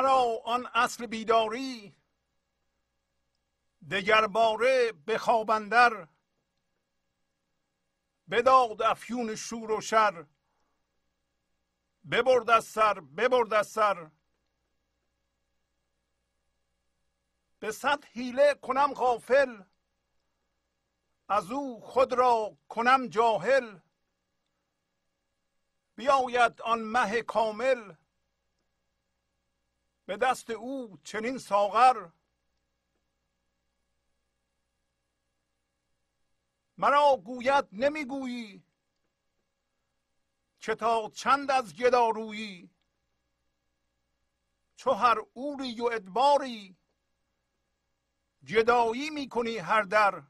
مرا آن اصل بیداری دگر باره به خوابندر بداد افیون شور و شر ببرد از سر ببرد از سر. به صد حیله کنم غافل از او خود را کنم جاهل. بیاید آن مه کامل به دست او چنین ساغر. مرا گوید نمی‌گویی که تا چند از گدارویی چو هر اوری و ادباری جدایی می‌کنی هر در.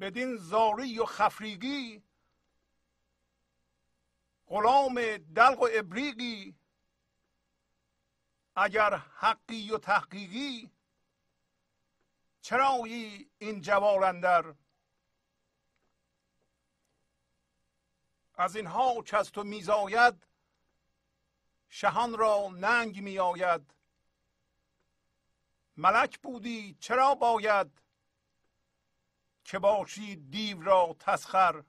بدین زاری و خفریگی غلام دلق و ابریقی اگر حقی و تحقیقی چرایی این جوال اندر؟ از اینها که از تو میزاید شهان را ننگ میآید. ملک بودی چرا باید که باشی دیو را تسخر؟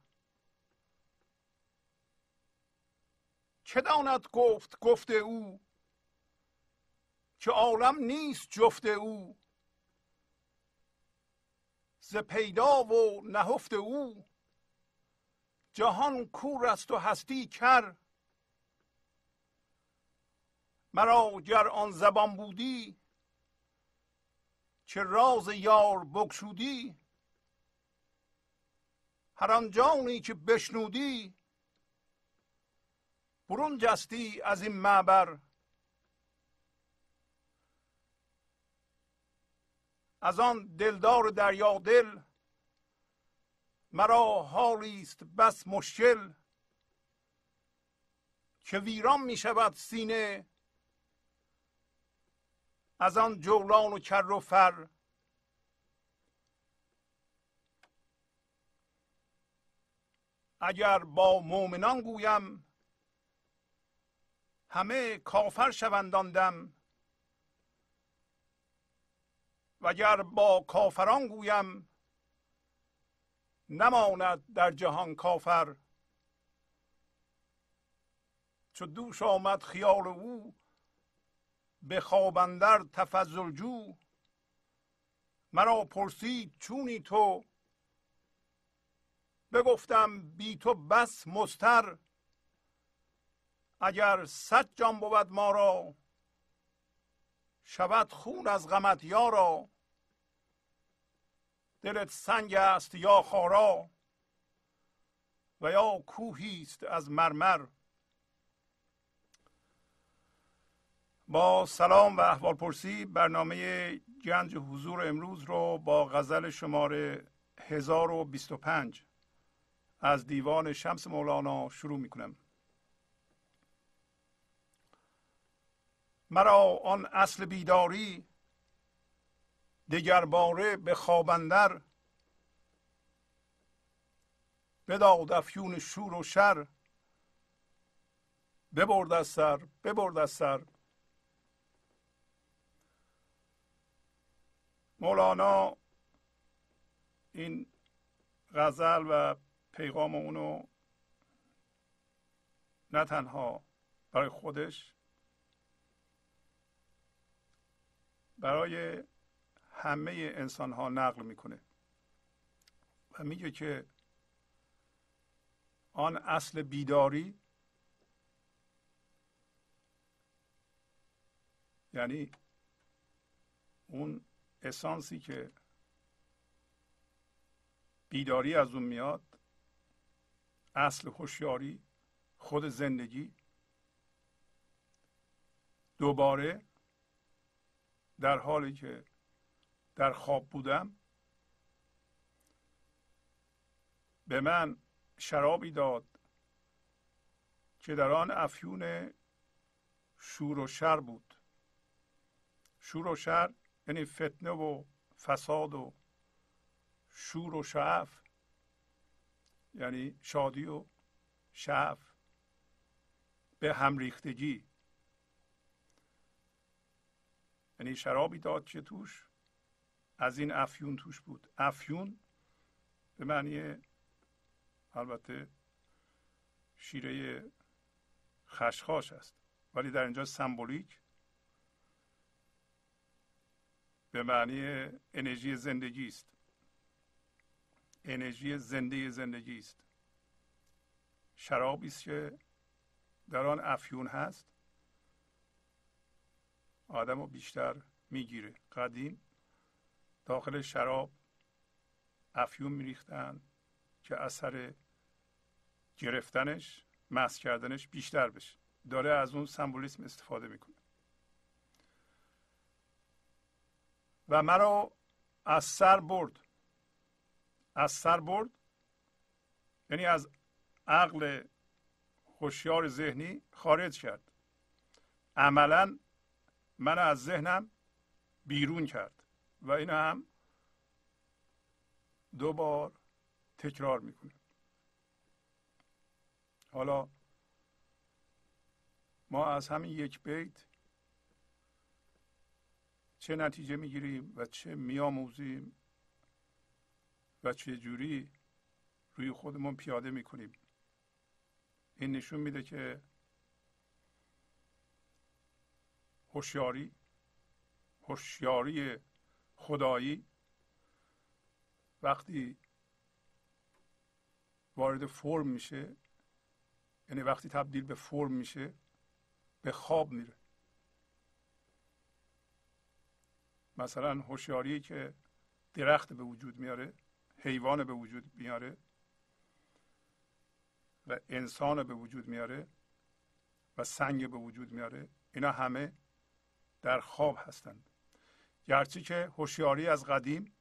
چه داند گفت گفته او؟ که عالم نیست جفت او. ز پیدا و نهفت او. جهان کور است و هستی کر. مرا گر آن زبان بودی که راز یار بکشودی هر آن جانی که بشنودی برون جستی از این معبر. از آن دلدار دریا دل مرا حالی است بس مشکل. که ویران می شود سینه از آن جولان و کر و فر. اگر با مؤمنان گویم همه کافر شوندان دم. وگر با کافران گویم نماند در جهان کافر. چو دوش آمد خیال او به خوابندر تفضل جو. مرا پرسید چونی تو؟ بگفتم بی تو بس مستر اگر صد جان بود ما را شود خون از غمت یارا دلت سنگ است یا خارا و یا کوهی است از مرمر. با سلام و احوال پرسی برنامه گنج حضور امروز رو با غزل شماره 1025 از دیوان شمس مولانا شروع می کنم مرا آن اصل بیداری دگر باره به خوابندر بداد افیون شور و شر ببرد از سر ببرد از سر. مولانا این غزل و پیغام اونو نه تنها برای خودش برای همه انسان ها نقل می‌کنه. و میگه که آن اصل بیداری یعنی اون اسانسی که بیداری از اون میاد اصل هوشیاری خود زندگی دوباره در حالی که در خواب بودم به من شرابی داد که در آن افیون شور و شر بود. شور و شر یعنی فتنه و فساد و شور و شعف یعنی شادی و شعف به هم ریختگی. یعنی شرابی داد که توش از این افیون توش بود. افیون به معنی البته شیره خشخاش است. ولی در اینجا سمبولیک به معنی انرژی زندگی است. انرژی زنده زندگی است. شرابی است که در آن افیون هست. آدم رو بیشتر می‌گیره. قدیم داخل شراب افیون میریختن که اثر گرفتنش مس کردنش بیشتر بشه. داره از اون سمبولیسم استفاده می‌کنه. و مرا از سر برد. از سر برد یعنی از عقل هوشیار ذهنی خارج کرد. عملا من از ذهنم بیرون کرد و این هم دو بار تکرار می‌کنه حالا ما از همین یک بیت چه نتیجه می‌گیریم و چه میآموزیم و چه جوری روی خودمون پیاده می‌کنیم. این نشون میده که هوشیاری هوشیاری خدایی. وقتی وارد فرم میشه یعنی وقتی تبدیل به فرم میشه به خواب میره. مثلا هوشیاری که درخت به وجود میاره حیوان به وجود میاره و انسان به وجود میاره و سنگ به وجود میاره اینا همه در خواب هستند. گرچه که هوشیاری از قدیم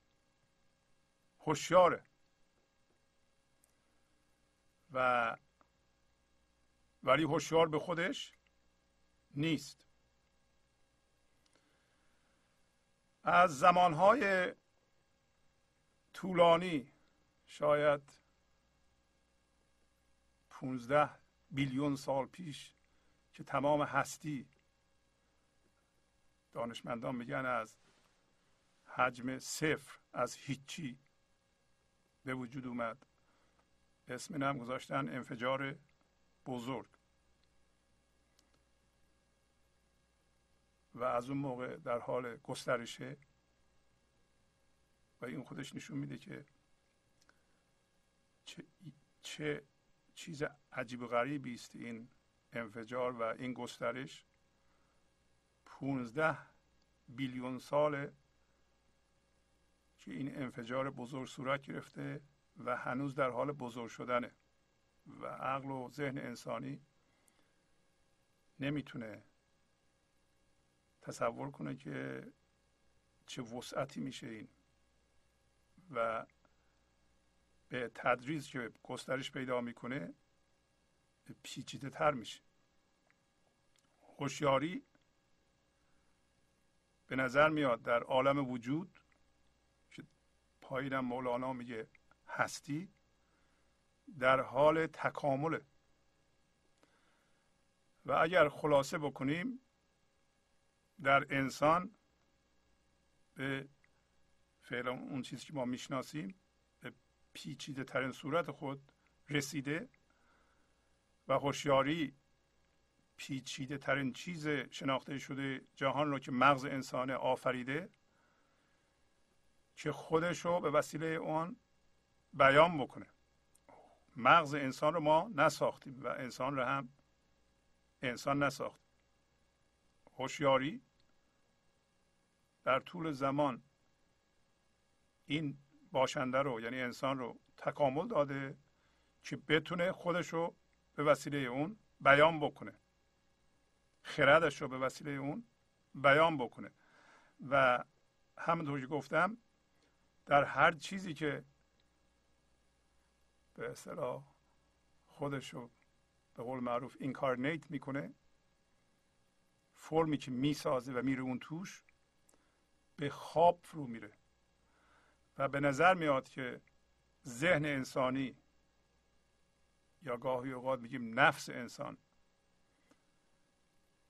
هوشیاره. و ولی هوشیار به خودش نیست. از زمانهای طولانی شاید 15 بیلیون سال پیش که تمام هستی دانشمندان میگن از حجم صفر از هیچی به وجود اومد. اسم هم گذاشتن انفجار بزرگ. و از اون موقع در حال گسترشه و این خودش نشون میده که چه, چه چیز عجیب و غریبی است این انفجار و این گسترش. 15 بیلیون ساله که این انفجار بزرگ صورت گرفته و هنوز در حال بزرگ شدنه و عقل و ذهن انسانی نمی‌تونه تصور کنه که چه وسعتی میشه این و به تدریج که گسترش پیدا می‌کنه پیچیده تر میشه. هوشیاری به نظر میاد در عالم وجود که پایینم مولانا میگه هستی در حال تکامله. و اگر خلاصه بکنیم در انسان به فعلا اون چیزی که ما می‌شناسیم به پیچیده ترین صورت خود رسیده و هوشیاری پیچیده ترین چیز شناخته شده جهان رو که مغز انسان آفریده که خودش رو به وسیله اون بیان بکنه. مغز انسان رو ما نساختیم و انسان رو هم انسان نساخت. هوشیاری در طول زمان این باشنده رو یعنی انسان رو تکامل داده که بتونه خودش رو به وسیله اون بیان بکنه. خردش رو به وسیله اون بیان بکنه. و همونطور که گفتم در هر چیزی که به اصطلاح خودش رو به قول معروف اینکارنیت می‌کنه فرمی که می‌سازه و میره اون توش به خواب فرو میره. و به نظر میاد که ذهن انسانی یا گاهی اوقات میگیم نفس انسان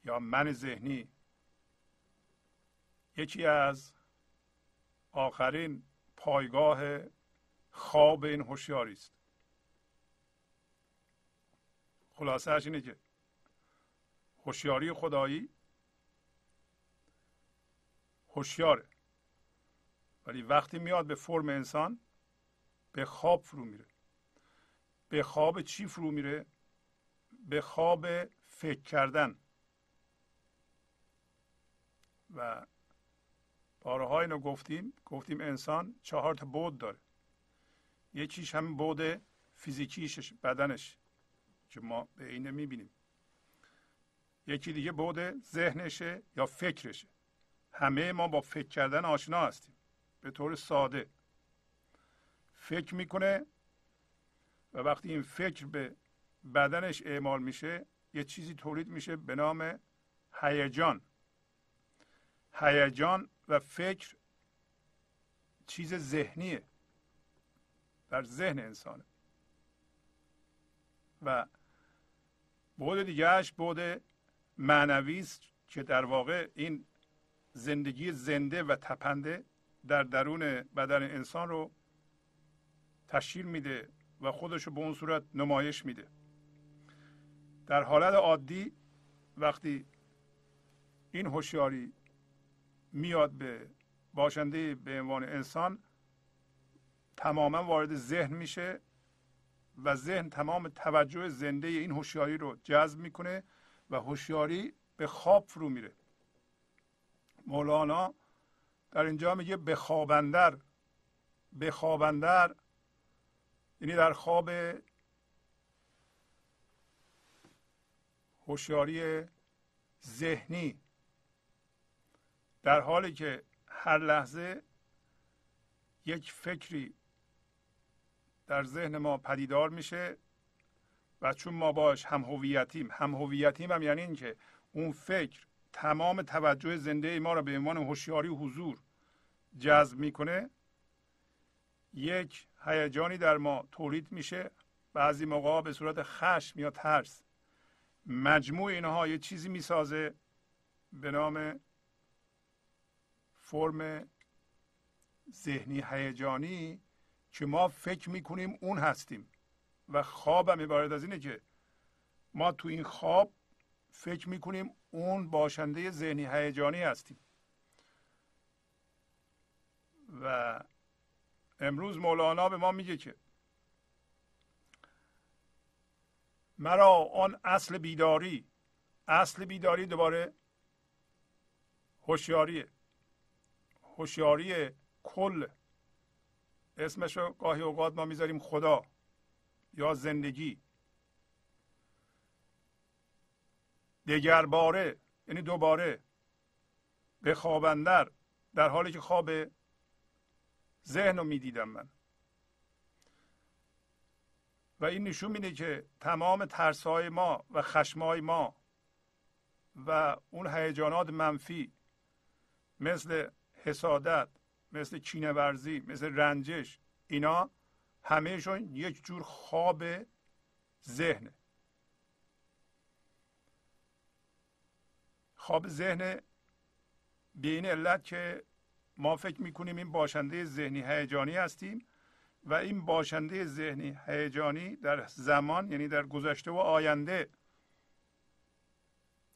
یا من ذهنی. یکی از آخرین پایگاه خواب این هوشیاری است. خلاصهش اینه که هوشیاری خدایی هوشیاره. ولی وقتی میاد به فرم انسان به خواب فرو میره. به خواب چی فرو میره؟ به خواب فکر کردن. و بارها اینو گفتیم. گفتیم انسان چهار تا بود داره. یکیش هم بود فیزیکیش بدنش که ما به اینه می‌بینیم یکی دیگه بود ذهنشه یا فکرشه همه ما با فکر کردن آشنا هستیم. به طور ساده. فکر می‌کنه و وقتی این فکر به بدنش اعمال میشه یه چیزی تولید میشه به نام هیجان. هیجان و فکر چیز ذهنیه. در ذهن انسانه. و بود دیگهش بود معنوی است که در واقع این زندگی زنده و تپنده در درون بدن انسان رو تشکیل میده و خودش رو به اون صورت نمایش میده. در حالت عادی وقتی این هوشیاری میاد به باشنده به عنوان انسان تماما وارد ذهن میشه و ذهن تمام توجه زنده این هوشیاری رو جذب می‌کنه و هوشیاری به خواب فرو میره. مولانا در اینجا میگه به خوابندر. به خوابندر یعنی در خواب هوشیاری ذهنی. در حالی که هر لحظه یک فکری در ذهن ما پدیدار میشه و چون ما باش هم هویتیم هم هویتیم هم یعنی اینکه اون فکر تمام توجه زنده ما را به عنوان هوشیاری حضور جذب می‌کنه یک هیجانی در ما تولید میشه. بعضی موقع به صورت خشم یا ترس مجموع اینها یه چیزی می‌سازه به نام فرم ذهنی هیجانی که ما فکر می‌کنیم اون هستیم و خوابم عبارت از اینه که ما تو این خواب فکر می‌کنیم اون باشنده ذهنی هیجانی هستیم. و امروز مولانا به ما میگه که مرا آن اصل بیداری اصل بیداری دوباره هوشیاریه. هوشیاری کل. اسمش رو گاهی اوقات ما می‌ذاریم خدا یا زندگی. دگر باره یعنی دوباره. به خوابندر در حالی که خواب ذهن رو می‌دیدم من. و این نشون میده که تمام ترس های ما و خشم های ما و اون هیجانات منفی مثل حسادت مثل کینه ورزی مثل رنجش اینا همهشون یک جور خواب ذهنه. خواب ذهن به این علت که ما فکر می‌کنیم این باشنده ذهنی هیجانی هستیم و این باشنده ذهنی هیجانی در زمان یعنی در گذشته و آینده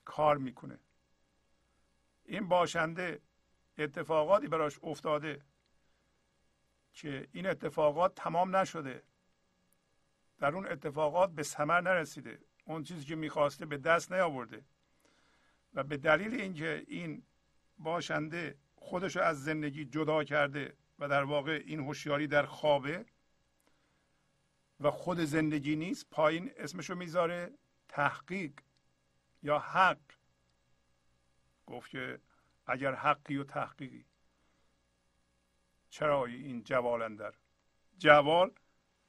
کار می‌کنه. این باشنده اتفاقاتی براش افتاده که این اتفاقات تمام نشده. در اون اتفاقات به ثمر نرسیده. اون چیزی که می‌خواسته به دست نیاورده. و به دلیل اینکه این باشنده خودش رو از زندگی جدا کرده و در واقع این هوشیاری در خوابه و خود زندگی نیست پایین اسمشو می‌ذاره تحقیق یا حق. گفت که اگر حقی و تحقیقی. چرا این جوال اندر. جوال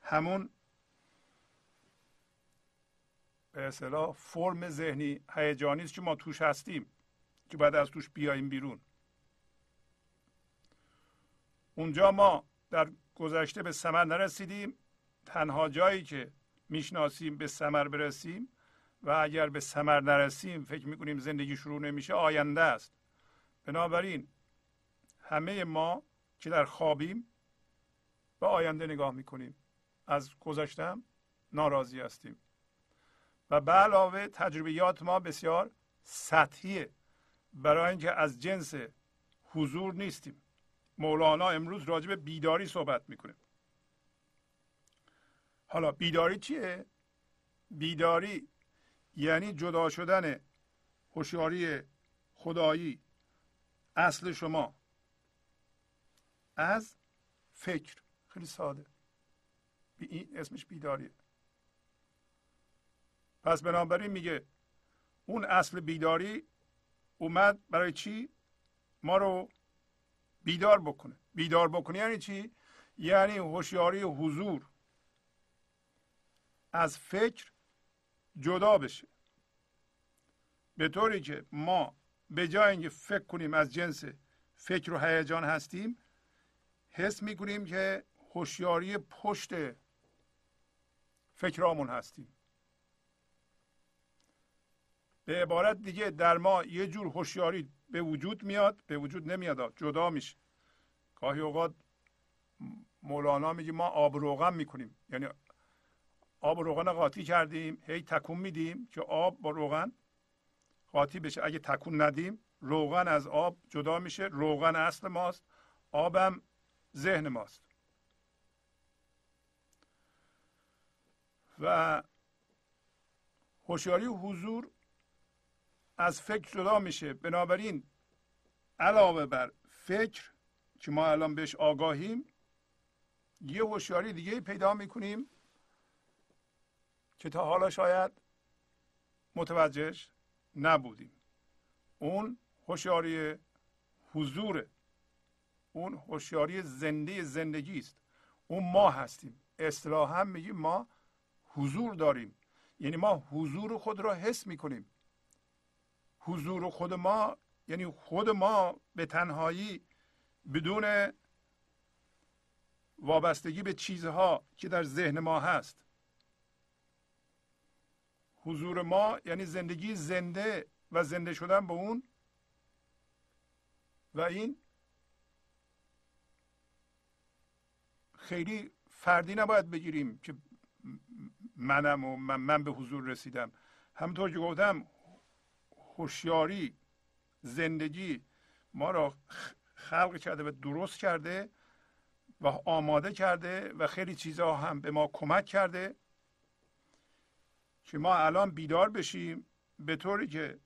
همون به اصطلاح فرم ذهنی هیجانی است که ما توش هستیم که بعد از توش بیاییم بیرون. اونجا ما در گذشته به ثمر نرسیدیم تنها جایی که می‌شناسیم به ثمر برسیم و اگر به ثمر نرسیم فکر می‌کنیم زندگی شروع نمیشه آینده است. بنابراین همه ما که در خوابیم به آینده نگاه می‌کنیم از گذشتم ناراضی هستیم. و به علاوه تجربیات ما بسیار سطحیه برای اینکه از جنس حضور نیستیم. مولانا امروز راجع به بیداری صحبت می‌کنه. حالا بیداری چیه؟ بیداری یعنی جدا شدن هوشیاری خدایی اصل شما. از فکر. خیلی ساده. این اسمش بیداریه. پس بنابراین میگه اون اصل بیداری اومد برای چی؟ ما رو بیدار بکنه. بیدار بکنه یعنی چی؟ یعنی هوشیاری حضور. از فکر جدا بشه. به طوری که ما به جای اینکه فکر کنیم از جنس فکر و هیجان هستیم حس می‌کنیم که هوشیاری پشت فکرامون هستیم. به عبارت دیگه در ما یه جور هوشیاری به وجود میاد به وجود نمیاد جدا میشه. گاهی اوقات مولانا میگه ما آب روغن می‌کنیم. یعنی آب روغن قاطی کردیم هی تکون میدیم که آب با روغن قاطی بشه. اگه تکون ندیم روغن از آب جدا میشه. روغن اصل ماست آبم ذهن ماست. و هوشیاری حضور از فکر جدا میشه. بنابراین علاوه بر فکر که ما الان بهش آگاهیم یه هوشیاری دیگه پیدا می‌کنیم که تا حالا شاید متوجهش نبودیم. اون هوشیاری حضوره اون هوشیاری زنده زندگی است. اون ما هستیم. اصطلاحا میگیم ما حضور داریم. یعنی ما حضور خود را حس می‌کنیم. حضور خود ما یعنی خود ما به تنهایی بدون وابستگی به چیزها که در ذهن ما هست حضور ما یعنی زندگی زنده و زنده شدن به اون. و این خیلی فردی نباید بگیریم که منم و من, من به حضور رسیدم. همونطور که گفتم هوشیاری زندگی ما را خلق کرده و درست کرده و آماده کرده و خیلی چیزها هم به ما کمک کرده. که ما الان بیدار بشیم به طوری که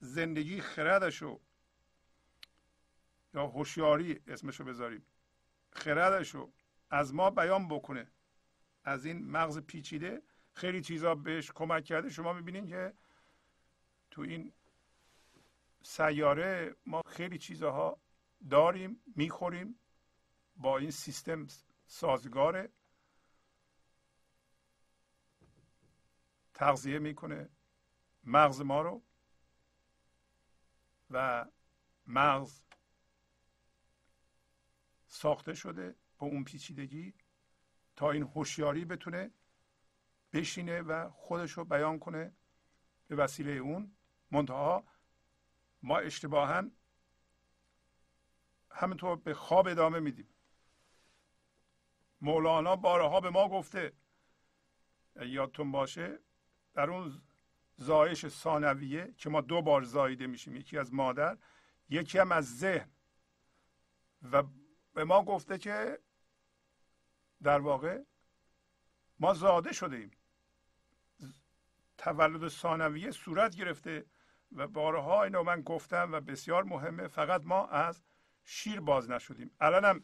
زندگی خردشو یا هوشیاری اسمشو بذاریم خردشو از ما بیان بکنه از این مغز پیچیده خیلی چیزا بهش کمک کرده. شما می‌بینید که تو این سیاره ما خیلی چیزها داریم می‌خوریم با این سیستم سازگاره. تغذیه می‌کنه مغز ما رو و مغز ساخته شده با اون پیچیدگی تا این هوشیاری بتونه بشینه و خودش رو بیان کنه به وسیله اون. منتها ما اشتباها همینطور به خواب ادامه میدیم. مولانا بارها به ما گفته یادتون باشه در اون زایش ثانویه که ما دو بار زایده میشیم یکی از مادر یکی هم از ذهن. و به ما گفته که در واقع ما زاده شده ایم تولد ثانویه صورت گرفته و بارها اینو من گفتم و بسیار مهمه فقط ما از شیر باز نشدیم. الانم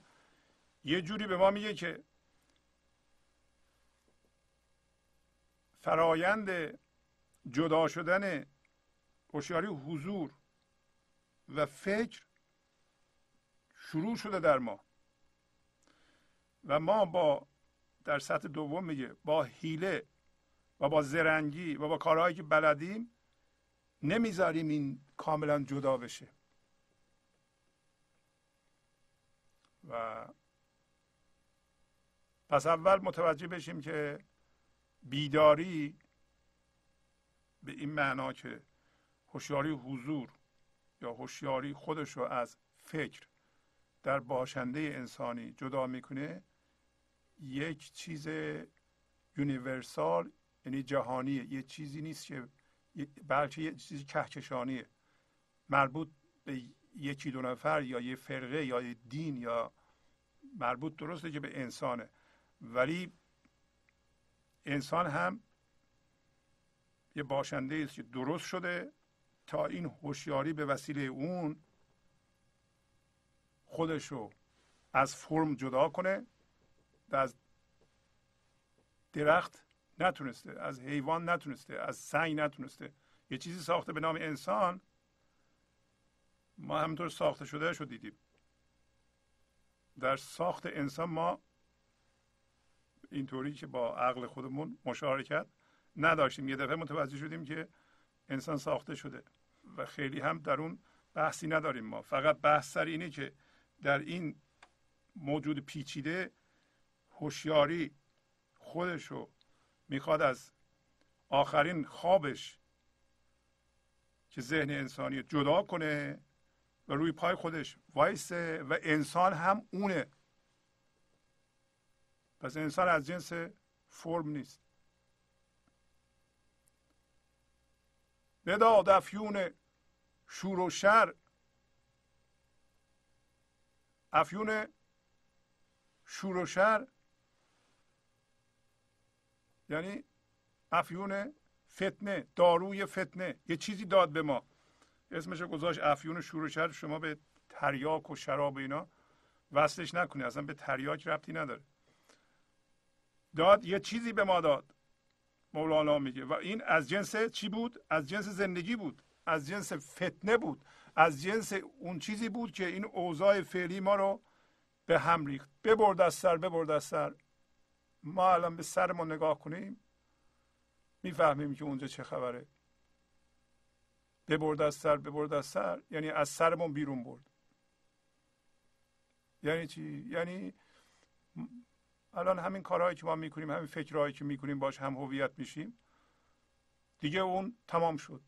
یه جوری به ما میگه که فرایند جدا شدن هوشیاری حضور و فکر شروع شده در ما. و ما با در سطح دوم میگه با حیله و با زرنگی و با کارهایی که بلدیم نمی‌ذاریم این کاملا جدا بشه. و پس اول متوجه بشیم که بیداری به این معنا که هوشیاری حضور یا هوشیاری خودش رو از فکر در باشنده انسانی جدا می‌کنه یک چیز یونیورسال یعنی جهانیه. یه چیزی نیست که بلکه یه چیزی کهکشانیه. مربوط به یکی دو نفر یا یه فرقه یا یه دین یا مربوط درسته که به انسانه. ولی انسان هم یه باشنده است که درست شده تا این هوشیاری به وسیله اون خودش رو از فرم جدا کنه و از درخت نتونسته از حیوان نتونسته از سنگ نتونسته. یه چیزی ساخته به نام انسان. ما همینطور ساخته شده رو دیدیم. در ساخت انسان ما اینطوری که با عقل خودمون مشارکت نداشتیم. یه دفعه متوجه شدیم که انسان ساخته شده و خیلی هم در اون بحثی نداریم ما. فقط بحث سر اینه که در این موجود پیچیده هوشیاری خودش رو می‌خواد از آخرین خوابش که ذهن انسانی جدا کنه و روی پای خودش وایسه و انسان هم اونه. پس انسان از جنس فرم نیست. بداد افیون شور و شر افیون شور و شر یعنی افیون فتنه داروی فتنه. یه چیزی داد به ما. اسمش گذاشت افیون شور و شر. شما به تریاک و شراب اینا وصلش نکنی. اصلا به تریاک ربطی نداره. داد یه چیزی به ما داد. مولانا میگه. و این از جنس چی بود؟ از جنس زندگی بود. از جنس فتنه بود. از جنس اون چیزی بود که این اوضاع فعلی ما رو به هم ریخت. ببرد از سر ببرد از سر. ما الان به سرمون نگاه کنیم می‌فهمیم که اونجا چه خبره. ببرد از سر ببرد از سر. یعنی از سرمون بیرون برد. یعنی چی؟ یعنی الان همین کارهایی که ما می‌کنیم همین فکرهایی که می‌کنیم باش هم هویت میشیم. دیگه اون تمام شد.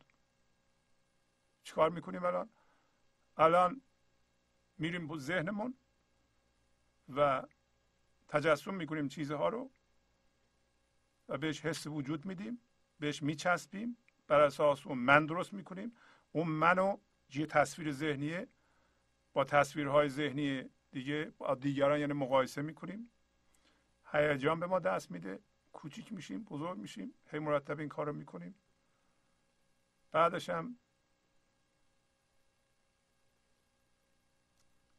چیکار می‌کنیم الان؟ الان میریم با ذهنمون و تجسم می‌کنیم چیزها رو و بهش حس وجود میدیم بهش میچسبیم. بر اساس اون من درست می‌کنیم. اون منو یه تصویر ذهنیه. با تصویرهای ذهنی دیگه با دیگران یعنی مقایسه می‌کنیم. هیجان به ما دست میده. کوچیک میشیم بزرگ میشیم هی مرتب این کار رو می‌کنیم. بعدش هم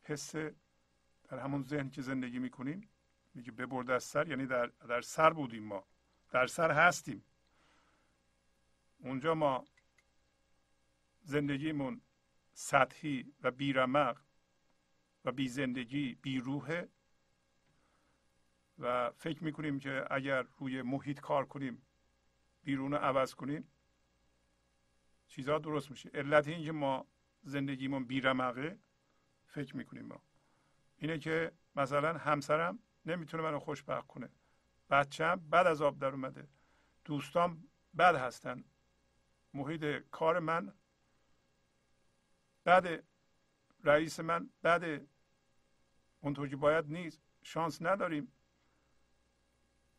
حس در همون ذهن که زندگی می‌کنیم میگه ببرد از سر یعنی در, در سر بودیم ما. در سر هستیم. اونجا ما زندگیمون سطحی و بیرمق و بی زندگی بی روحه و فکر می‌کنیم که اگر روی محیط کار کنیم بیرون رو عوض کنیم چیزها درست میشه. علت اینکه ما زندگیمون بیرمقه فکر می‌کنیم ما. اینه که مثلا همسرم نمی‌تونه منو خوشبخت کنه. بچم بعد از آب در اومده. دوستان بد هستن. محیط کار من بعد رئیس من بعد اونطور که باید نیست. شانس نداریم.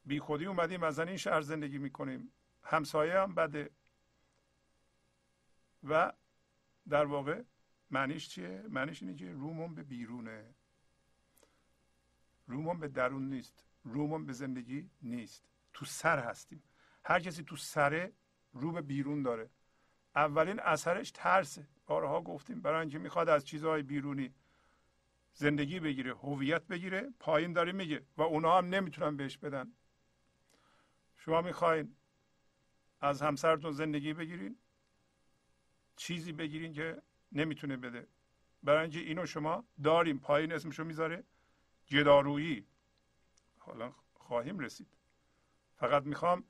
بی خودی اومدیم از این شهر زندگی می‌کنیم. همسایه هم بده. و در واقع معنیش چیه؟ معنیش اینه که رومون به بیرونه. رومون به درون نیست. رومون به زندگی نیست. تو سر هستیم. هر کسی تو سره رو به بیرون داره. اولین اثرش ترسه بارها گفتیم برای اینکه می‌خواد از چیزهای بیرونی زندگی بگیره هویت بگیره پایین داره میگه و اونا هم نمی‌تونن بهش بدن. شما می‌خواین از همسرتون زندگی بگیرین چیزی بگیرین که نمی‌تونه بده. برای اینکه اینو شما داریم پایین اسمشو می‌ذاره جدارویی. حالا خواهیم رسید. فقط می‌خوام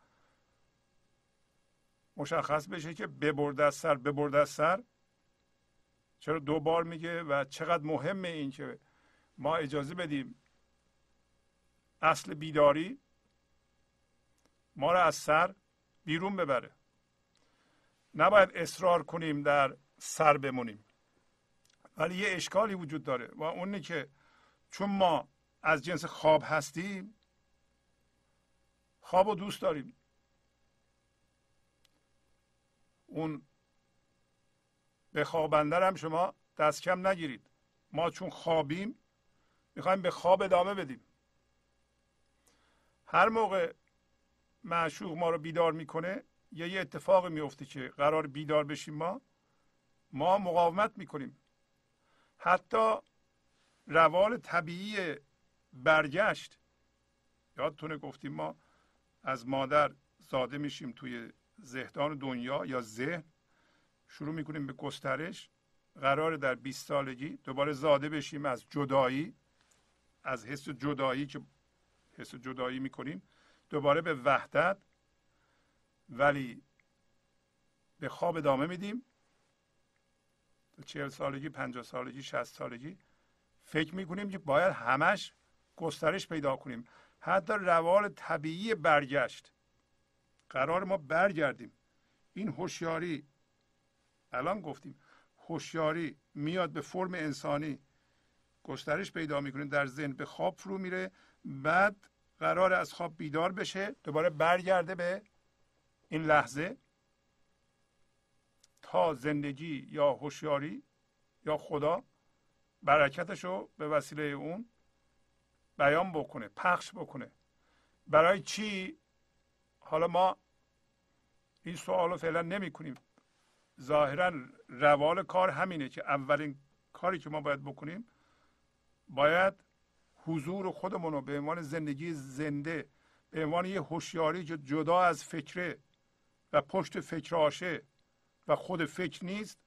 مشخص بشه که ببرد از سر ببرد از سر. چرا دو بار میگه و چقدر مهمه این که ما اجازه بدیم اصل بیداری ما را از سر بیرون ببره. نباید اصرار کنیم در سر بمونیم. ولی یه اشکالی وجود داره و اونی که چون ما از جنس خواب هستیم خواب رو دوست داریم. اون به خوابنده هم شما دست کم نگیرید. ما چون خوابیم می‌خوایم به خواب ادامه بدیم. هر موقع معشوق ما رو بیدار می‌کنه یا یه اتفاقی میفته که قرار بیدار بشیم ما؟ ما مقاومت می‌کنیم. حتی روال طبیعی برگشت. یادتونه گفتیم ما از مادر زاده میشیم توی زهدان دنیا یا ذهن شروع می‌کنیم به گسترش. قرار در 20 سالگی دوباره زاده بشیم از جدایی از حس جدایی که حس جدایی می‌کنیم. دوباره به وحدت ولی به خواب ادامه میدیم. چهل سالگی پنجاه سالگی شست سالگی فکر می‌کنیم که باید همش گسترش پیدا کنیم. حتی روال طبیعی برگشت. قرار ما برگردیم. این هوشیاری الان گفتیم هوشیاری میاد به فرم انسانی. گسترش پیدا می‌کنه در ذهن به خواب فرو میره. بعد قرار از خواب بیدار بشه دوباره برگرده به این لحظه. تا زندگی یا هوشیاری یا خدا برکتش رو به وسیله اون بیان بکنه پخش بکنه. برای چی؟ حالا ما این سوال رو فعلا نمی کنیم ظاهرا روال کار همینه که اولین کاری که ما باید بکنیم باید حضور خودمون رو به عنوان زندگی زنده به عنوان یه هوشیاری که جدا از فکره و پشت فکر آشه و خود فکر نیست.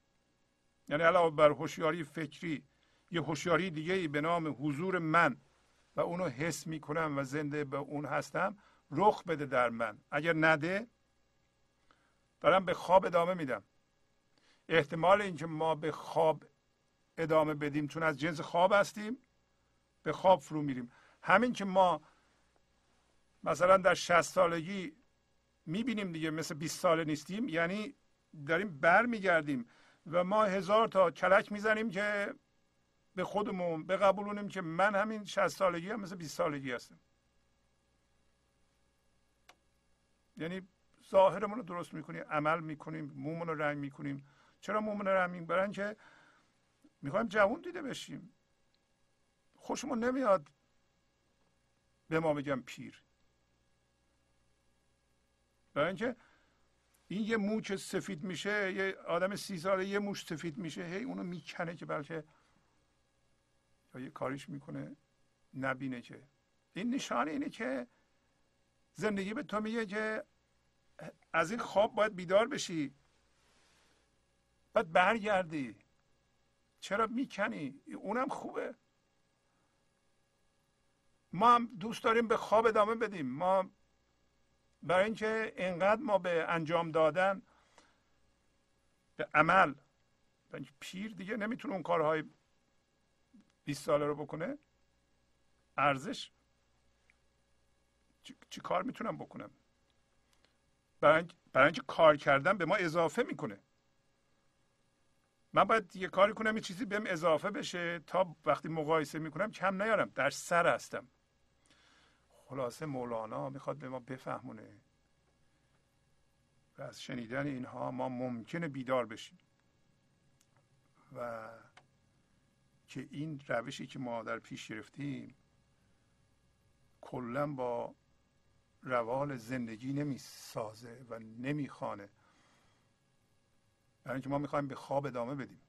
یعنی علاوه بر هوشیاری فکری یه هوشیاری دیگه ای به نام حضور من و اونو حس می‌کنم و زنده به اون هستم رخ بده در من. اگر نده دارم به خواب ادامه میدم. احتمال اینکه ما به خواب ادامه بدیم چون از جنس خواب هستیم به خواب فرو میریم. همین که ما مثلا در 60 سالگی می‌بینیم دیگه مثل 20 ساله نیستیم یعنی داریم بر میگردیم و ما هزار تا کلک می‌زنیم که به خودمون بقبولونیم که من همین 60 سالگی هم مثل 20 سالگی هستم. یعنی ظاهرمون رو درست می‌کنیم عمل می‌کنیم مومون رو رنگ می‌کنیم چرا مومون رو رنگ می‌کنیم برای اینکه می‌خوایم جوون دیده بشیم. خوشمون نمیاد. به ما بگم پیر. برای اینکه این یه موچ سفید میشه یه آدم سی ساله یه موش سفید میشه هی اونو می‌کنه که بلکه یا یه کاریش می‌کنه نبینه که. این نشانه اینه که زندگی به تو میگه که از این خواب باید بیدار بشی. باید برگردی. چرا می‌کنی؟ اونم خوبه. ما هم دوست داریم به خواب ادامه بدیم. ما برای اینکه انقدر ما به انجام دادن به عمل پیر دیگه نمی‌تونه اون کارهای 20 ساله رو بکنه ارزش چی, کار می‌تونم بکنم؟ برای اینکه کار کردن به ما اضافه می‌کنه. من باید یه کاری کنم یه چیزی بهم اضافه بشه تا وقتی مقایسه می‌کنم کم نیارم در سر هستم. خلاصه مولانا می‌خواد به ما بفهمونه و از شنیدن اینها ما ممکنه بیدار بشیم و که این روشی که ما در پیش گرفتیم کلا با روال زندگی نمی سازه و نمی‌خوانه. برای اینکه ما می‌خوایم به خواب ادامه بدیم.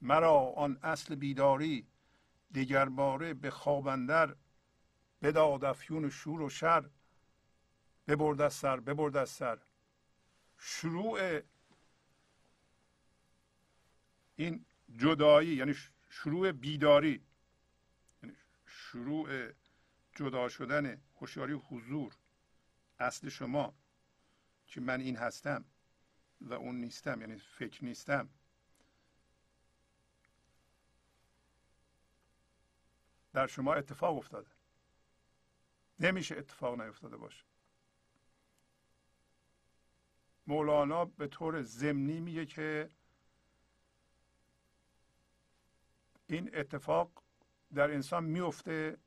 مرا آن اصل بیداری دیگر باره به خوابندر بداد افیون شور و شر. ببرد از سر ببرد از سر. شروع این جدایی یعنی شروع بیداری. یعنی شروع جدا شدن هوشیاری حضور. اصل شما که من این هستم و اون نیستم یعنی فکر نیستم. در شما اتفاق افتاده. نمیشه اتفاق نیفتاده باشه. مولانا به طور ضمنی میگه که این اتفاق در انسان میفته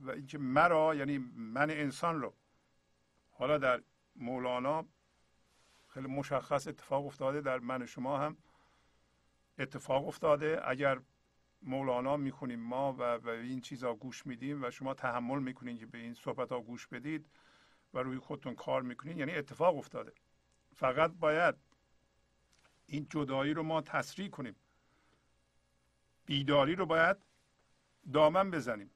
و اینکه مرا یعنی من انسان رو حالا در مولانا خیلی مشخص اتفاق افتاده در من شما هم اتفاق افتاده. اگر مولانا می‌کنیم ما و به این چیزا گوش میدیم و شما تحمل می‌کنین که به این صحبت ها گوش بدید و روی خودتون کار می‌کنین. یعنی اتفاق افتاده. فقط باید این جدایی رو ما تسریع کنیم. بیداری رو باید دامن بزنیم.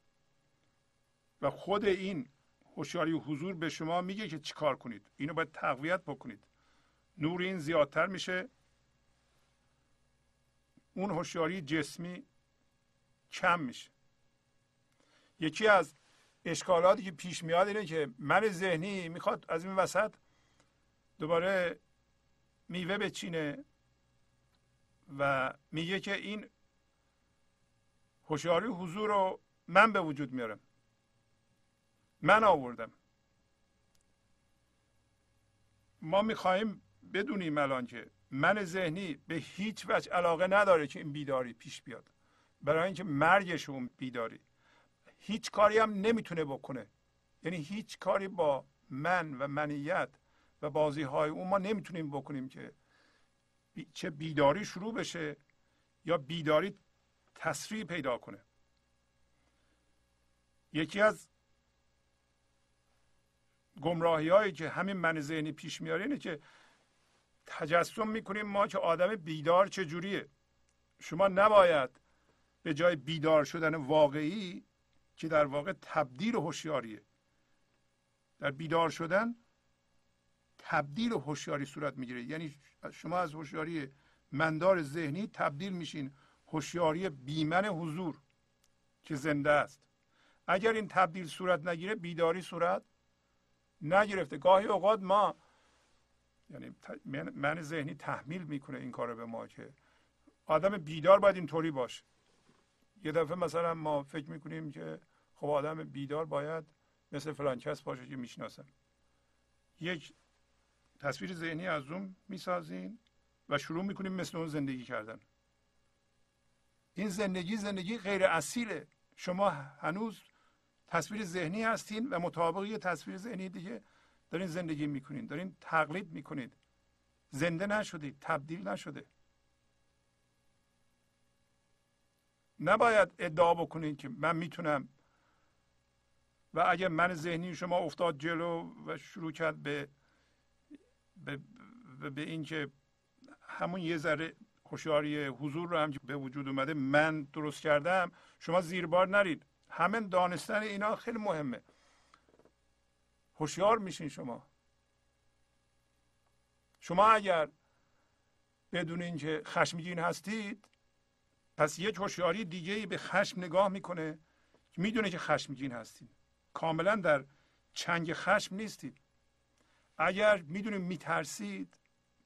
و خود این هوشیاری حضور به شما میگه که چیکار کنید. اینو باید تقویت بکنید. نور این زیادتر میشه. اون هوشیاری جسمی کم میشه. یکی از اشکالاتی که پیش میاد اینه که من ذهنی می‌خواد از این وسط دوباره میوه بچینه و میگه که این هوشیاری حضور رو من به وجود میارم. من آوردم. ما می‌خواهیم بدونیم الان که من ذهنی به هیچ وجه علاقه نداره که این بیداری پیش بیاد. برای اینکه مرگش اون بیداری. هیچ کاری هم نمی‌تونه بکنه. یعنی هیچ کاری با من و منیت و بازی های اون ما نمی‌تونیم بکنیم که چه بیداری شروع بشه یا بیداری تسریع پیدا کنه. یکی از گمراهی هایی که همین من ذهنی پیش میاره اینه که تجسم می‌کنیم ما که آدم بیدار چجوریه. شما نباید به جای بیدار شدن واقعی که در واقع تبدیل هوشیاریه. در بیدار شدن تبدیل هوشیاری صورت می‌گیره. یعنی شما از هوشیاری مندار ذهنی تبدیل میشین هوشیاری بیمن حضور که زنده است. اگر این تبدیل صورت نگیره بیداری صورت نگرفته. گاهی اوقات ما یعنی من ذهنی تحمیل می‌کنه این کار به ما که آدم بیدار باید اینطوری باشه. یه دفعه مثلا ما فکر می‌کنیم که خب آدم بیدار باید مثل فلان کس باشه که می‌شناسم یک تصویر ذهنی از اون می‌سازین و شروع می‌کنیم مثل اون زندگی کردن. این زندگی زندگی غیر اصیله. شما هنوز تصویر ذهنی هستین و مطابق یه تصویر ذهنی دیگه دارین زندگی می‌کنین دارین تقلید می‌کنید. زنده نشدید تبدیل نشده. نباید ادعا بکنید که من می‌تونم. و اگر من ذهنی شما افتاد جلو و شروع کرد به به, به اینکه همون یه ذره هوشیاری حضور رو هم که به وجود اومده من درست کردم شما زیربار نرید. همین دانستن اینا خیلی مهمه. هوشیار میشین شما. شما اگر بدون اینکه خشمگین هستید پس یک هوشیاری دیگه به خشم نگاه می‌کنه. می‌دونه که خشمگین هستید. کاملا در چنگ خشم نیستید. اگر می‌دونید میترسید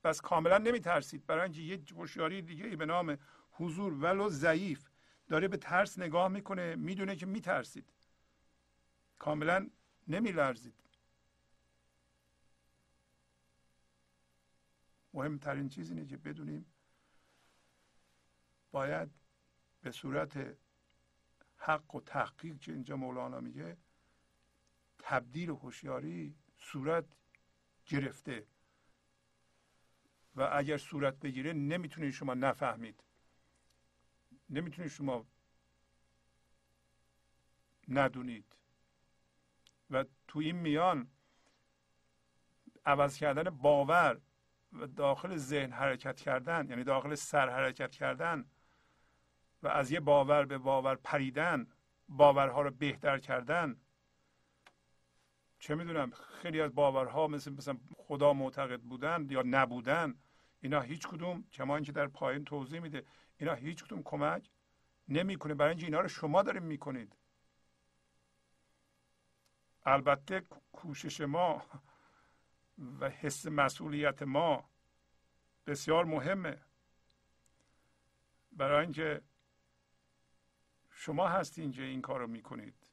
پس کاملا نمیترسید. برای اینکه یک هوشیاری دیگه به نام حضور ولو ضعیف داره به ترس نگاه می‌کنه می‌دونه که میترسید. کاملا نمیلرزید. مهمترین چیز اینه که بدونیم باید به صورت حق و تحقیق که اینجا مولانا میگه تبدیل هوشیاری صورت گرفته. و اگر صورت بگیره نمی‌تونید شما نفهمید. نمی‌تونید شما ندونید. و تو این میان عوض کردن باور و داخل ذهن حرکت کردن یعنی داخل سر حرکت کردن و از یه باور به باور پریدن باورها رو بهتر کردن. چه می‌دونم خیلی از باورها مثل مثلا خدا معتقد بودن یا نبودن اینا هیچ کدوم کما اینکه در پایین توضیح میده اینا هیچ کدوم کمک نمی‌کنه. برای اینکه اینا رو شما داریم می‌کنید. البته کوشش ما و حس مسئولیت ما بسیار مهمه. برای اینکه شما هستین که این کار رو می‌کنید.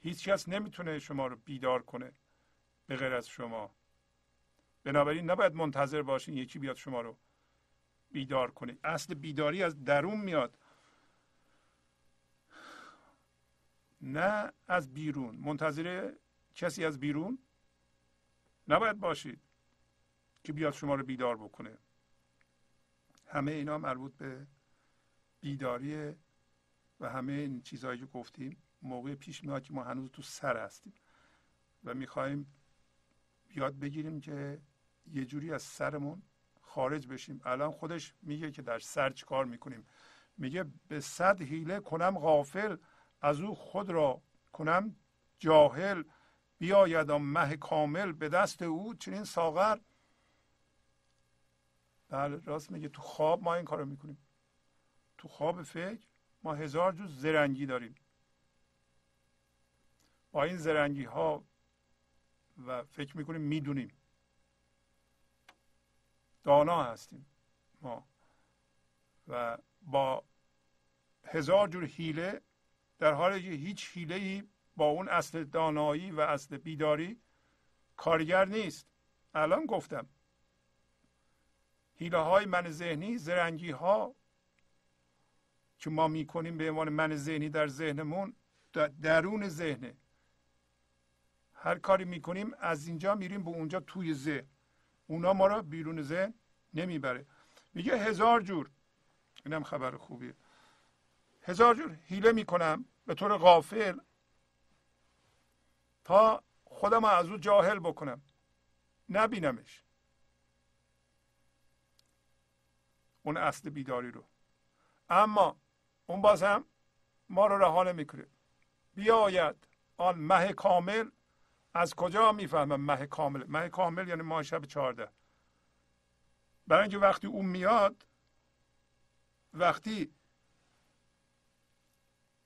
هیچ کس نمی‌تونه شما رو بیدار کنه. به غیر از شما. بنابراین نباید منتظر باشین یکی بیاد شما رو بیدار کنه. اصل بیداری از درون میاد. نه از بیرون. منتظر کسی از بیرون نباید باشید که بیاد شما رو بیدار بکنه. همه اینا مربوط به بیداری و همه این چیزهایی که گفتیم موقع پیش میاد که ما هنوز تو سر هستیم. و می‌خواهیم یاد بگیریم که یه جوری از سرمون خارج بشیم. الان خودش میگه که در سر کار می‌کنیم. میگه به صد حیله کنم غافل از او خود را کنم جاهل. بیاید مه کامل به دست او چنین ساغر. بله راست میگه تو خواب ما این کارو می‌کنیم. تو خواب فکر ما هزار جز زرنگی داریم. با این زرنگی ها و فکر می‌کنیم می‌دونیم. دانا هستیم ما. و با هزار جور حیله در حالی که هیچ حیله ای با اون اصل دانایی و اصل بیداری کارگر نیست. الان گفتم. حیله های من ذهنی زرنگی ها که ما می‌کنیم به عنوان من ذهنی در ذهنمون درون ذهنه. هر کاری می‌کنیم از اینجا میریم به اونجا توی ذهن. اونا ما را بیرون ذهن نمی‌بره. میگه هزار جور. اینم خبر خوبیه. هزار جور حیله می‌کنم به طور غافل تا خودم از او جاهل بکنم. نبینمش. اون اصل بیداری رو. اما اون باز هم ما رو رها نمی‌کنه بیاید آن مه کامل از کجا می‌فهمم مه کامل؟ مه کامل یعنی ماه شب چهارده. برای اینکه وقتی اون میاد وقتی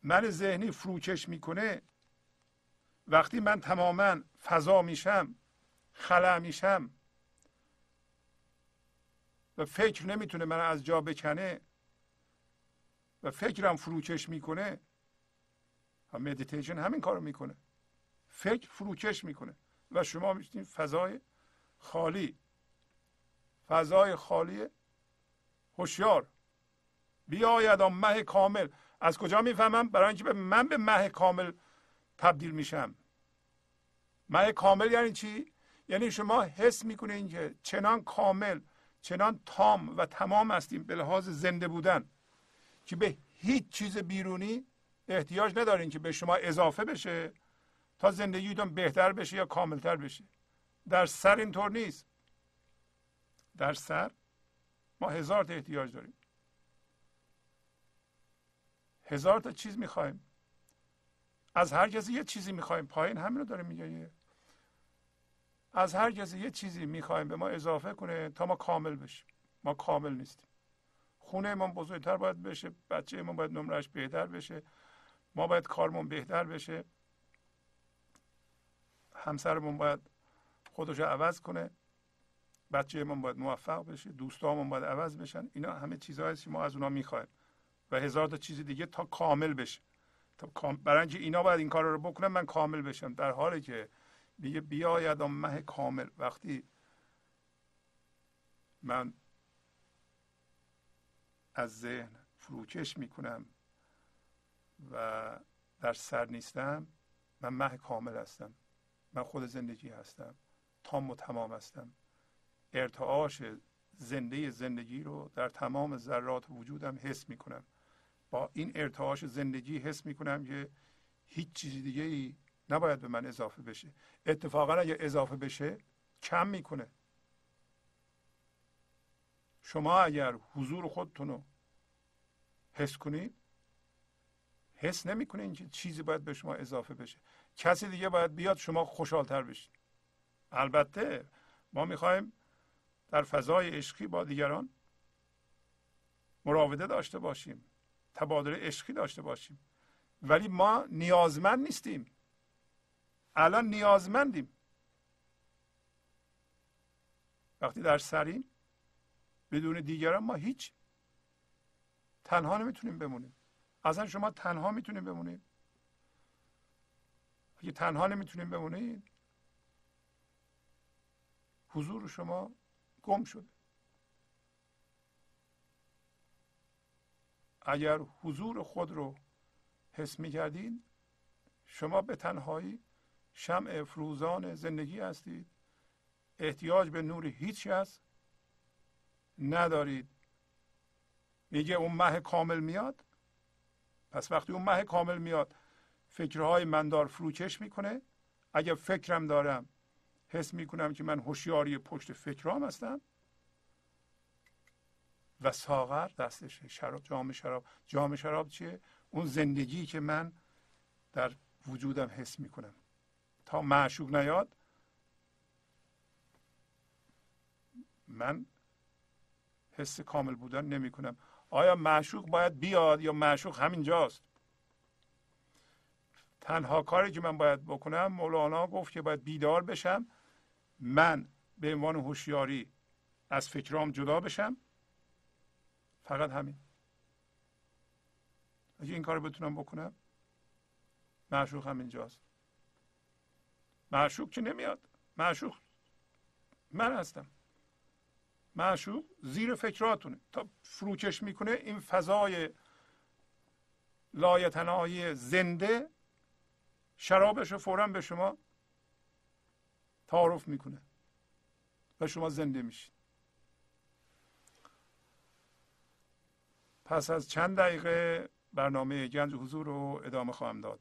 من ذهنی فروکش می‌کنه وقتی من تماما فضا میشم خلا میشم و فکر نمی‌تونه من از جا بکنه و فکرم فروکش می‌کنه مدیتیشن همین کارو می‌کنه. فکر فروکش می‌کنه. و شما میشین فضای خالی. فضای خالی هوشیار. بیاید مه کامل. از کجا می‌فهمم؟ برای اینکه من به مه کامل تبدیل میشم. مه کامل یعنی چی؟ یعنی شما حس می‌کنین که چنان کامل چنان تام و تمام هستیم به لحاظ زنده بودن. که به هیچ چیز بیرونی احتیاج ندارین که به شما اضافه بشه تا زندگیتون بهتر بشه یا کاملتر بشه. در سر اینطور نیست. در سر ما هزار تا احتیاج داریم. هزار تا چیز می‌خوایم. از هر کسی یه چیزی می‌خوایم. پایین همین رو داره میگه. از هر کسی یه چیزی می‌خوایم به ما اضافه کنه تا ما کامل بشیم. ما کامل نیستیم. خونه ما بزرگتر باید بشه بچه ما باید نمرش بهتر بشه ما باید کارمون بهتر بشه. همسرمون باید خودش عوض کنه بچه من باید موفق بشه دوستامون باید عوض بشن. اینا همه چیزهایی که ما از اونا می‌خوایم. و هزار تا چیز دیگه تا کامل بشه. تا. برای اینا باید این کار رو بکنم من کامل بشم. در حالی که میگه بیاید مه کامل. وقتی من از ذهن فروکش می‌کنم و در سر نیستم من مه کامل هستم. من خود زندگی هستم. تام و تمام هستم. ارتعاش زنده زندگی رو در تمام ذرات وجودم حس می‌کنم. با این ارتعاش زندگی حس می‌کنم که هیچ چیز دیگه ای نباید به من اضافه بشه. اتفاقا اگه اضافه بشه کم می‌کنه. شما اگر حضور خودتون رو حس کنید حس نمی‌کنید که چیزی باید به شما اضافه بشه. کسی دیگه باید بیاد شما خوشحالتر بشید البته ما می‌خوایم در فضای عشقی با دیگران مراوده داشته باشیم تبادل عشقی داشته باشیم. ولی ما نیازمند نیستیم. الان نیازمندیم. وقتی در سریم بدون دیگران ما هیچ تنها نمی‌تونیم بمونیم. اصلا شما تنها می‌تونیم بمونید اگه تنها نمی‌تونیم بمونید حضور شما گم شده. اگر حضور خود رو حس می کردین شما به تنهایی شمع افروزان زندگی هستید. احتیاج به نور هیچ هست ندارید. میگه اون مه کامل میاد؟ پس وقتی اون مه کامل میاد فکرهای مندار فروکش می‌کنه. اگر فکرم دارم حس می‌کنم که من هوشیاری پشت فکرام هستم. و ساغر دستشه شراب جام شراب. جام شراب چیه؟ اون زندگی که من در وجودم حس می‌کنم. تا معشوق نیاد من حس کامل بودن نمی کنم آیا معشوق باید بیاد یا معشوق همینجاست تنها کاری که من باید بکنم مولانا گفت که باید بیدار بشم. من به عنوان هوشیاری از فکرام جدا بشم. فقط همین. اگه این کار بتونم بکنم معشوق همینجاست معشوق که نمیاد. معشوق من هستم. معشوق زیر فکراتونه. تا فروکش می‌کنه این فضای لایتنایی زنده شرابش رو فورا به شما تعارف می‌کنه و شما زنده میشید پس از چند دقیقه برنامه گنج حضور رو ادامه خواهم داد.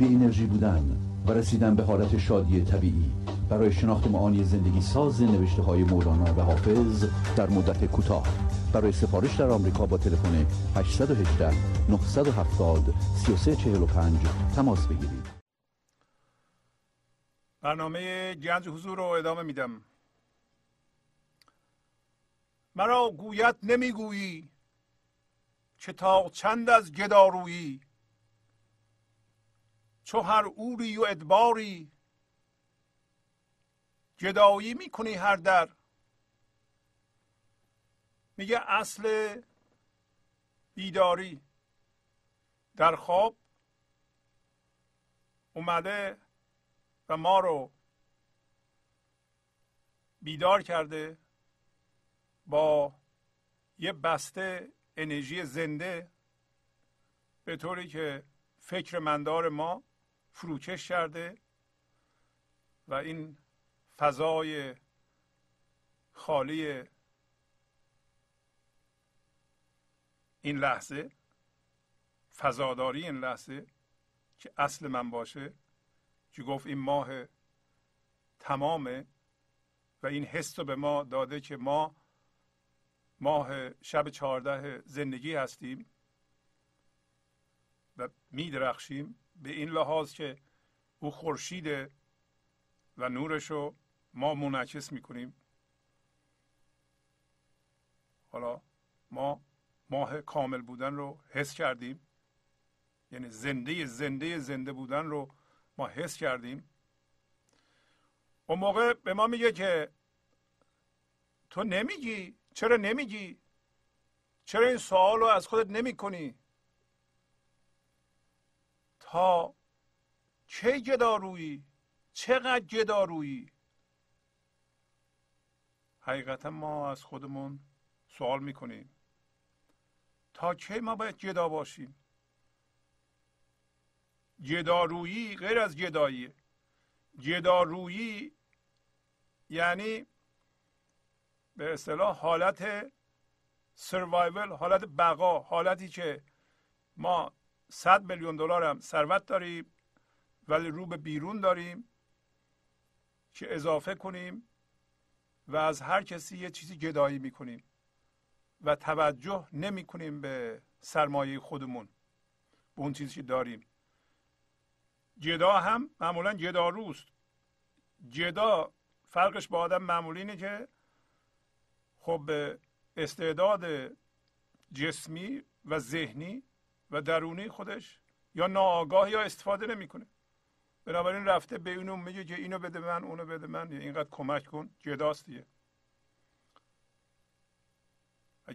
بی انرژی بودن و رسیدن به حالت شادی طبیعی برای شناخت معانی زندگی ساز نوشته های مولانا و حافظ در مدت کوتاه. برای سفارش در آمریکا با تلفن 818 970 3345 تماس بگیرید. برنامه گنج حضور رو ادامه میدم. مرا گویت نمی‌گویی چه تا چند از گدارویی چو هر اوری و ادباری. جدایی می‌کنی هر در. میگه اصل بیداری. در خواب اومده و ما رو بیدار کرده با یه بسته انرژی زنده به طوری که فکر مندار ما فروکش کرده و این فضای خالی این لحظه فضاداری این لحظه که اصل من باشه که گفت این ماه تمامه و این حس رو به ما داده که ما ماه شب چهارده زندگی هستیم و میدرخشیم. به این لحاظ که او خورشید و نورش رو ما منعکس می‌کنیم. حالا ما ماه کامل بودن رو حس کردیم. یعنی زنده زنده زنده بودن رو ما حس کردیم. اون موقع به ما میگه که تو نمیگی؟ چرا نمیگی؟ چرا این سوال رو از خودت نمی کنی تا چه گدارویی چقدر گدارویی حقیقتا ما از خودمون سوال می‌کنیم. تا کی ما باید جدا باشیم؟ جدارویی غیر از جدایی جدارویی یعنی به اصطلاح حالت سروایول حالت بقا حالتی که ما صد میلیون دلار هم ثروت داریم ولی رو به بیرون داریم که اضافه کنیم و از هر کسی یه چیزی گدایی می‌کنیم و توجه نمی کنیم به سرمایه خودمون به اون چیزی که داریم. جدا هم معمولا جدا روست. جدا فرقش با آدم معمولی اینه که خب استعداد جسمی و ذهنی و درونی خودش یا ناآگاه یا استفاده نمی‌کنه. بنابراین رفته به اینو میگه که اینو بده من اونو بده من. یا اینقدر کمک کن. جداست دیگه.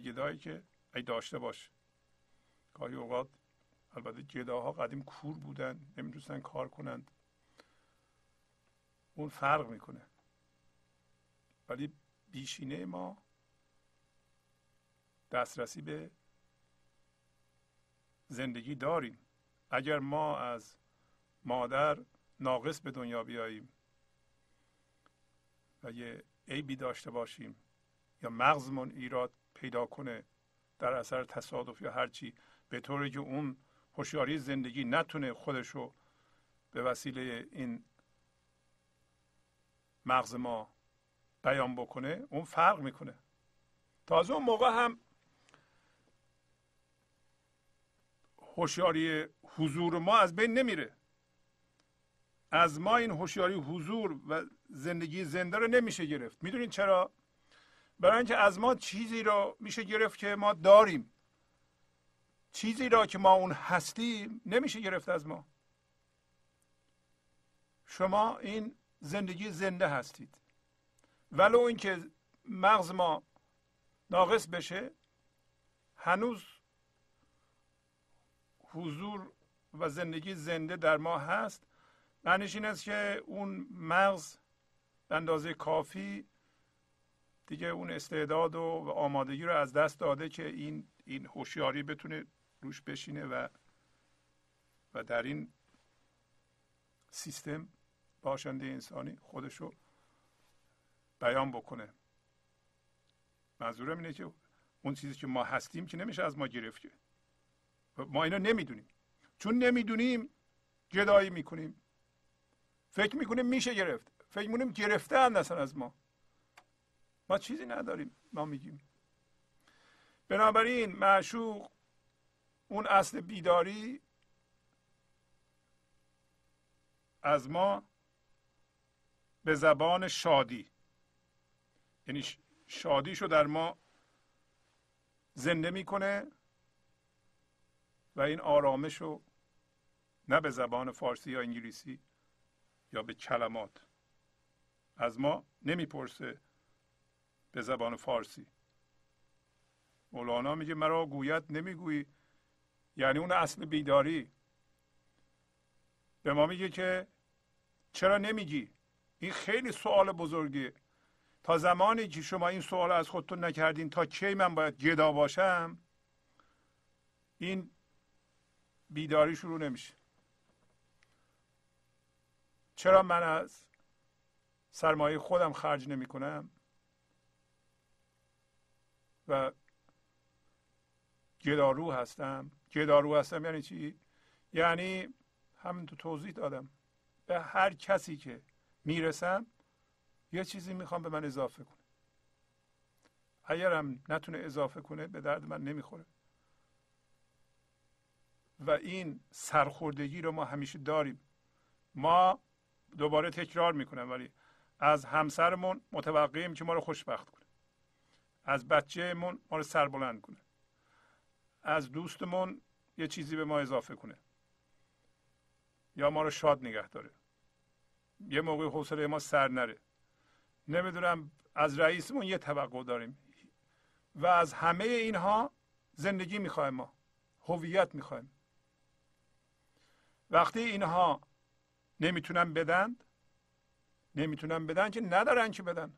جدایی که ای داشته باش. گاهی اوقات البته جداها قدیم کور بودن نمی‌تونستن کار کنند. اون فرق می‌کنه. ولی بیشینه ما دسترسی به زندگی داریم. اگر ما از مادر ناقص به دنیا بیاییم و یه عیبی داشته باشیم یا مغزمون ایراد پیدا کنه در اثر تصادف یا هرچی به طوری که اون هوشیاری زندگی نتونه خودشو به وسیله این مغز ما بیان بکنه اون فرق می‌کنه. تازه اون موقع هم هوشیاری حضور ما از بین نمیره. از ما این هوشیاری حضور و زندگی زنده رو نمیشه گرفت. می‌دونین چرا؟ برای اینکه از ما چیزی را میشه گرفت که ما داریم. چیزی را که ما اون هستیم نمیشه گرفت از ما. شما این زندگی زنده هستید. ولو اینکه مغز ما ناقص بشه هنوز حضور و زندگی زنده در ما هست. معنیش این است که اون مغز به اندازه کافی دیگه اون استعداد و آمادگی رو از دست داده که این این هوشیاری بتونه روش بشینه و و در این سیستم باشنده انسانی خودشو بیان بکنه. منظورم اینه که اون چیزی که ما هستیم که نمیشه از ما گرفت ما اینو نمی‌دونیم. چون نمی‌دونیم جدایی می‌کنیم. فکر می‌کنیم میشه گرفت. فکر می‌کنیم گرفته اصلا از ما. ما چیزی نداریم. ما میگیم. بنابراین معشوق اون اصل بیداری از ما به زبان شادی. یعنی شادیشو در ما زنده می‌کنه. و این آرامش رو نه به زبان فارسی یا انگلیسی یا به کلمات. از ما نمی‌پرسه به زبان فارسی. مولانا میگه مرا گوید نمی‌گویی. یعنی اون اصل بیداری. به ما میگه که چرا نمیگی؟ این خیلی سوال بزرگیه. تا زمانی که شما این سوال از خودتون نکردین تا کی من باید گدا باشم؟ این بیداری شروع نمیشه. چرا من از سرمایه خودم خرج نمی کنم و گدارو هستم. گدارو هستم یعنی چی؟ یعنی همین تو توضیح دادم. به هر کسی که می‌رسم یه چیزی می‌خوام به من اضافه کنه. اگرم نتونه اضافه کنه به درد من نمی‌خوره. و این سرخوردگی رو ما همیشه داریم. ما دوباره تکرار می‌کنم ولی از همسرمون متوقعیم که ما رو خوشبخت کنه. از بچهمون ما رو سربلند کنه. از دوستمون یه چیزی به ما اضافه کنه. یا ما رو شاد نگه داره. یه موقع حوصله ما سر نره. نمی‌دونم از رئیسمون یه توقع داریم. و از همه اینها زندگی می‌خوایم ما. هویت می‌خوایم. وقتی اینها نمی‌تونن بدن نمی‌تونن بدن که ندارن که بدن؟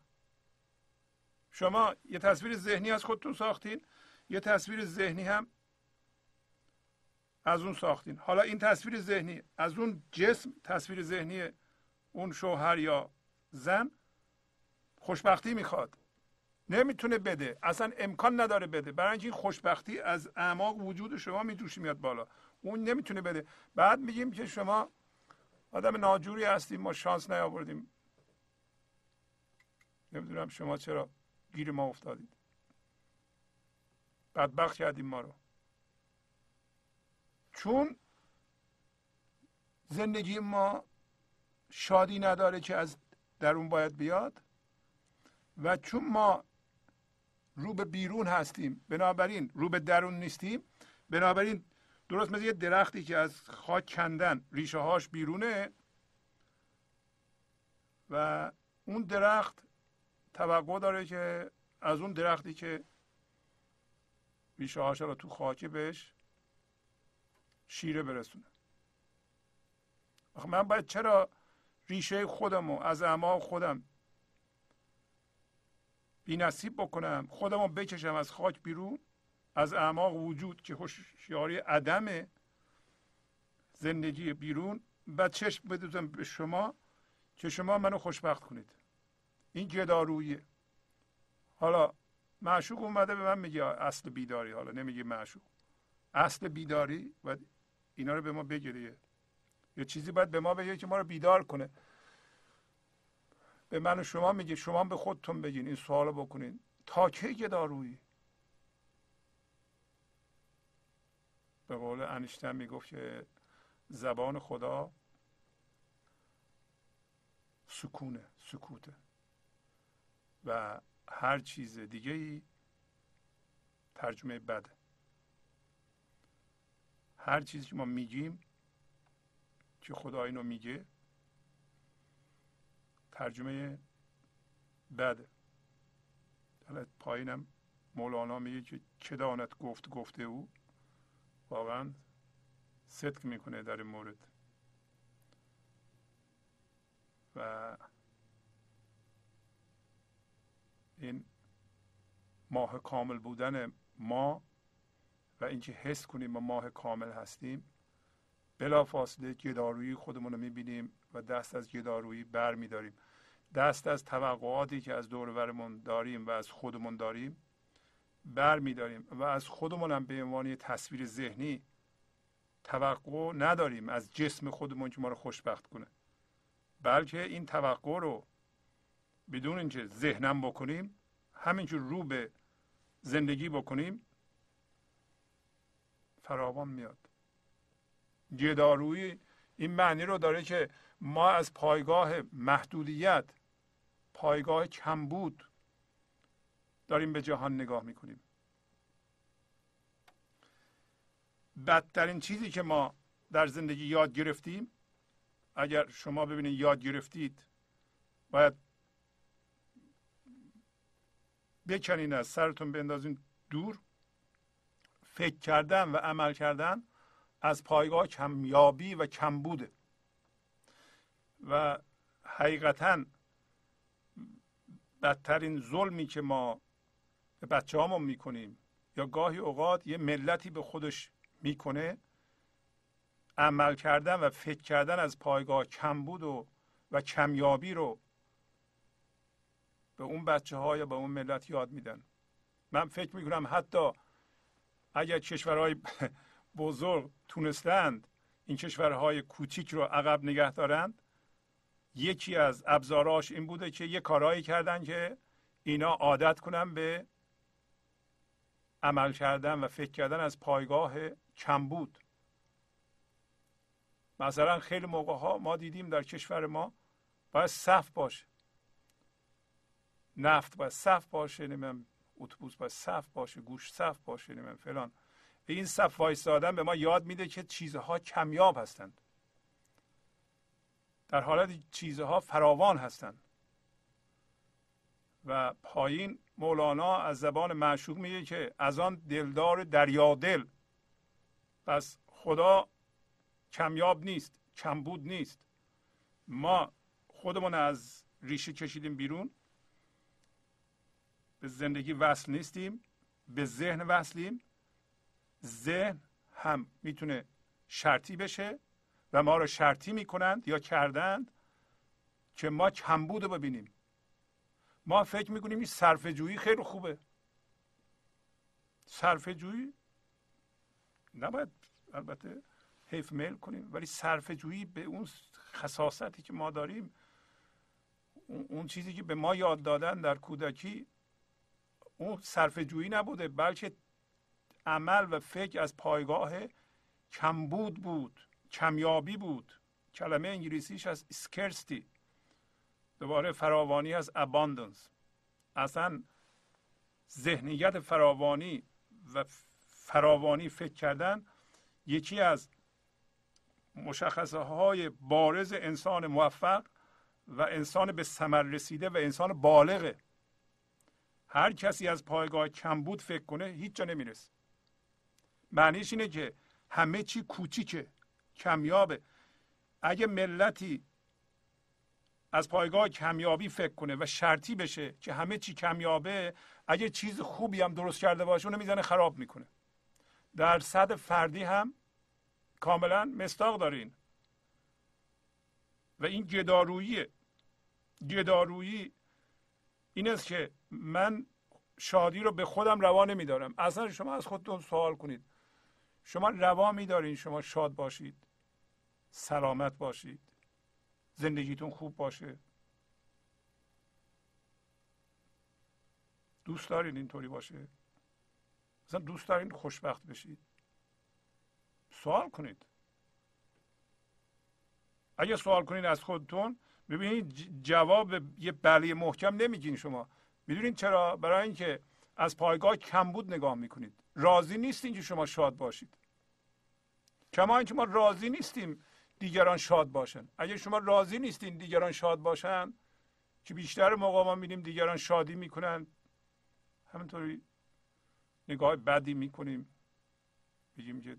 شما یه تصویر ذهنی از خودتون ساختین یه تصویر ذهنی هم از اون ساختین. حالا این تصویر ذهنی از اون جسم تصویر ذهنی اون شوهر یا زن خوشبختی می‌خواد. نمی‌تونه بده. اصلا امکان نداره بده. برای اینکه این خوشبختی از اعماق وجود شما میتوشی میاد بالا. اون نمی‌تونه بده. بعد میگیم که شما آدم ناجوری هستیم ما شانس نیاوردیم. نمی‌دونم شما چرا گیر ما افتادید. بدبخت کردیم ما رو. چون زندگی ما شادی نداره که از درون باید بیاد و چون ما رو به بیرون هستیم بنابراین رو به درون نیستیم بنابراین درست مثل یه درختی که از خاک کندن ریشه هاش بیرونه و اون درخت توقع داره که از اون درختی که ریشه هاش رو تو خاک بهش شیره برسونه. من باید چرا ریشه خودم و از اعماق خودم بی نصیب بکنم خودم رو بکشم از خاک بیرون؟ از اعماق وجود که هوشیاری عدم زندگی بیرون و چشم بدوزم به شما که شما منو خوشبخت کنید. این جدارویه حالا معشوق اومده به من میگه اصل بیداری. حالا نمیگه معشوق. اصل بیداری و اینا رو به ما بگیره یه چیزی باید به ما بگه که ما رو بیدار کنه. به من و شما میگه. شما به خودتون بگین. این سوال بکنین. تا کی گدارویی؟ به قول انیشتن می‌گفت که زبان خدا سکونه سکوته. و هر چیز دیگه ای ترجمه بده. هر چیزی که ما میگیم که خدا اینو میگه ترجمه بده. حالا پایینم مولانا میگه که چه داند گفت گفته او؟ واقعا صدق می‌کنه در این مورد. و این ماه کامل بودن ما و اینکه حس کنیم ما ماه کامل هستیم بلا فاصله گدارویی خودمون رو می‌بینیم و دست از گدارویی بر میداریم دست از توقعاتی که از دورورمون داریم و از خودمون داریم بر میداریم و از خودمون هم به عنوان تصویر ذهنی توقع نداریم از جسم خودمون که ما رو خوشبخت کنه. بلکه این توقع رو بدون اینکه ذهنم بکنیم همینجور رو به زندگی بکنیم فراوان میاد. گدارویی این معنی رو داره که ما از پایگاه محدودیت پایگاه کمبود داریم به جهان نگاه می‌کنیم. بدترین چیزی که ما در زندگی یاد گرفتیم اگر شما ببینید یاد گرفتید باید بکنین از سرتون بندازین دور فکر کردن و عمل کردن از پایگاه کمیابی و کمبوده و حقیقتا بدترین ظلمی که ما به بچه همون می‌کنیم. یا گاهی اوقات یه ملتی به خودش می‌کنه عمل کردن و فکر کردن از پایگاه کمبود و و کمیابی رو به اون بچه ها یا به اون ملت یاد میدن. من فکر می‌کنم حتی اگر کشورهای بزرگ تونستند این کشورهای کوچیک رو عقب نگه دارند یکی از ابزاراش این بوده که یه کارهایی کردن که اینا عادت کنن به عمل کردن و فکر کردن از پایگاه کمبود. مثلا خیلی موقع ها ما دیدیم در کشور ما باید صف باشه. نفت باید صف باشه نمیم اتوبوس باید صف باشه گوش صف باشه نمیم فلان. این صف وایستادن به ما یاد میده که چیزها کمیاب هستند. در حالت چیزها فراوان هستند. و پایین مولانا از زبان معشوق میگه که از آن دلدار دریادل. پس خدا کمیاب نیست کمبود نیست. ما خودمون از ریشه کشیدیم بیرون. به زندگی وصل نیستیم به ذهن وصلیم. ذهن هم می‌تونه شرطی بشه و ما رو شرطی می‌کنند یا کردند که ما کمبود رو ببینیم. ما فکر می‌کنیم این صرف جویی خیلی خوبه. صرف جویی نباید البته حیف میل کنیم ولی صرف جویی به اون خصاصتی که ما داریم اون چیزی که به ما یاد دادن در کودکی اون صرف جویی نبوده بلکه عمل و فکر از پایگاه کمبود بود کمیابی بود. کلمه انگلیسیش از scarcity. دوباره فراوانی از abundance. اصلا ذهنیت فراوانی و فراوانی فکر کردن یکی از مشخصه های بارز انسان موفق و انسان به ثمر رسیده و انسان بالغه هر کسی از پایگاه کمبود فکر کنه هیچ جا نمی‌رسه. معنیش اینه که همه چی کوچیکه کمیابه. اگه ملتی از پایگاه کمیابی فکر کنه و شرطی بشه که همه چی کمیابه اگه چیز خوبی هم درست کرده باشه اونو می‌زنه خراب می‌کنه. در صد فردی هم کاملا مستاق دارین. و این گداروییه گدارویی این است که من شادی رو به خودم روا نمیدارم اصلا شما از خودتون سوال کنید. شما روا میدارین شما شاد باشید سلامت باشید. زندگیتون خوب باشه. دوست دارین اینطوری باشه. مثلا دوست دارین خوشبخت بشید. سوال کنید. اگه سوال کنید از خودتون ببینید جواب یه بله محکم نمیگین شما. می‌دونید چرا؟ برای اینکه از پایگاه کمبود نگاه می‌کنید. راضی نیستین که شما شاد باشید. کما اینکه ما راضی نیستیم دیگران شاد باشن. اگر شما راضی نیستین دیگران شاد باشن که بیشتر موقع ما می‌بینیم دیگران شادی می‌کنن همینطوری نگاه بدی می‌کنیم. بگیم که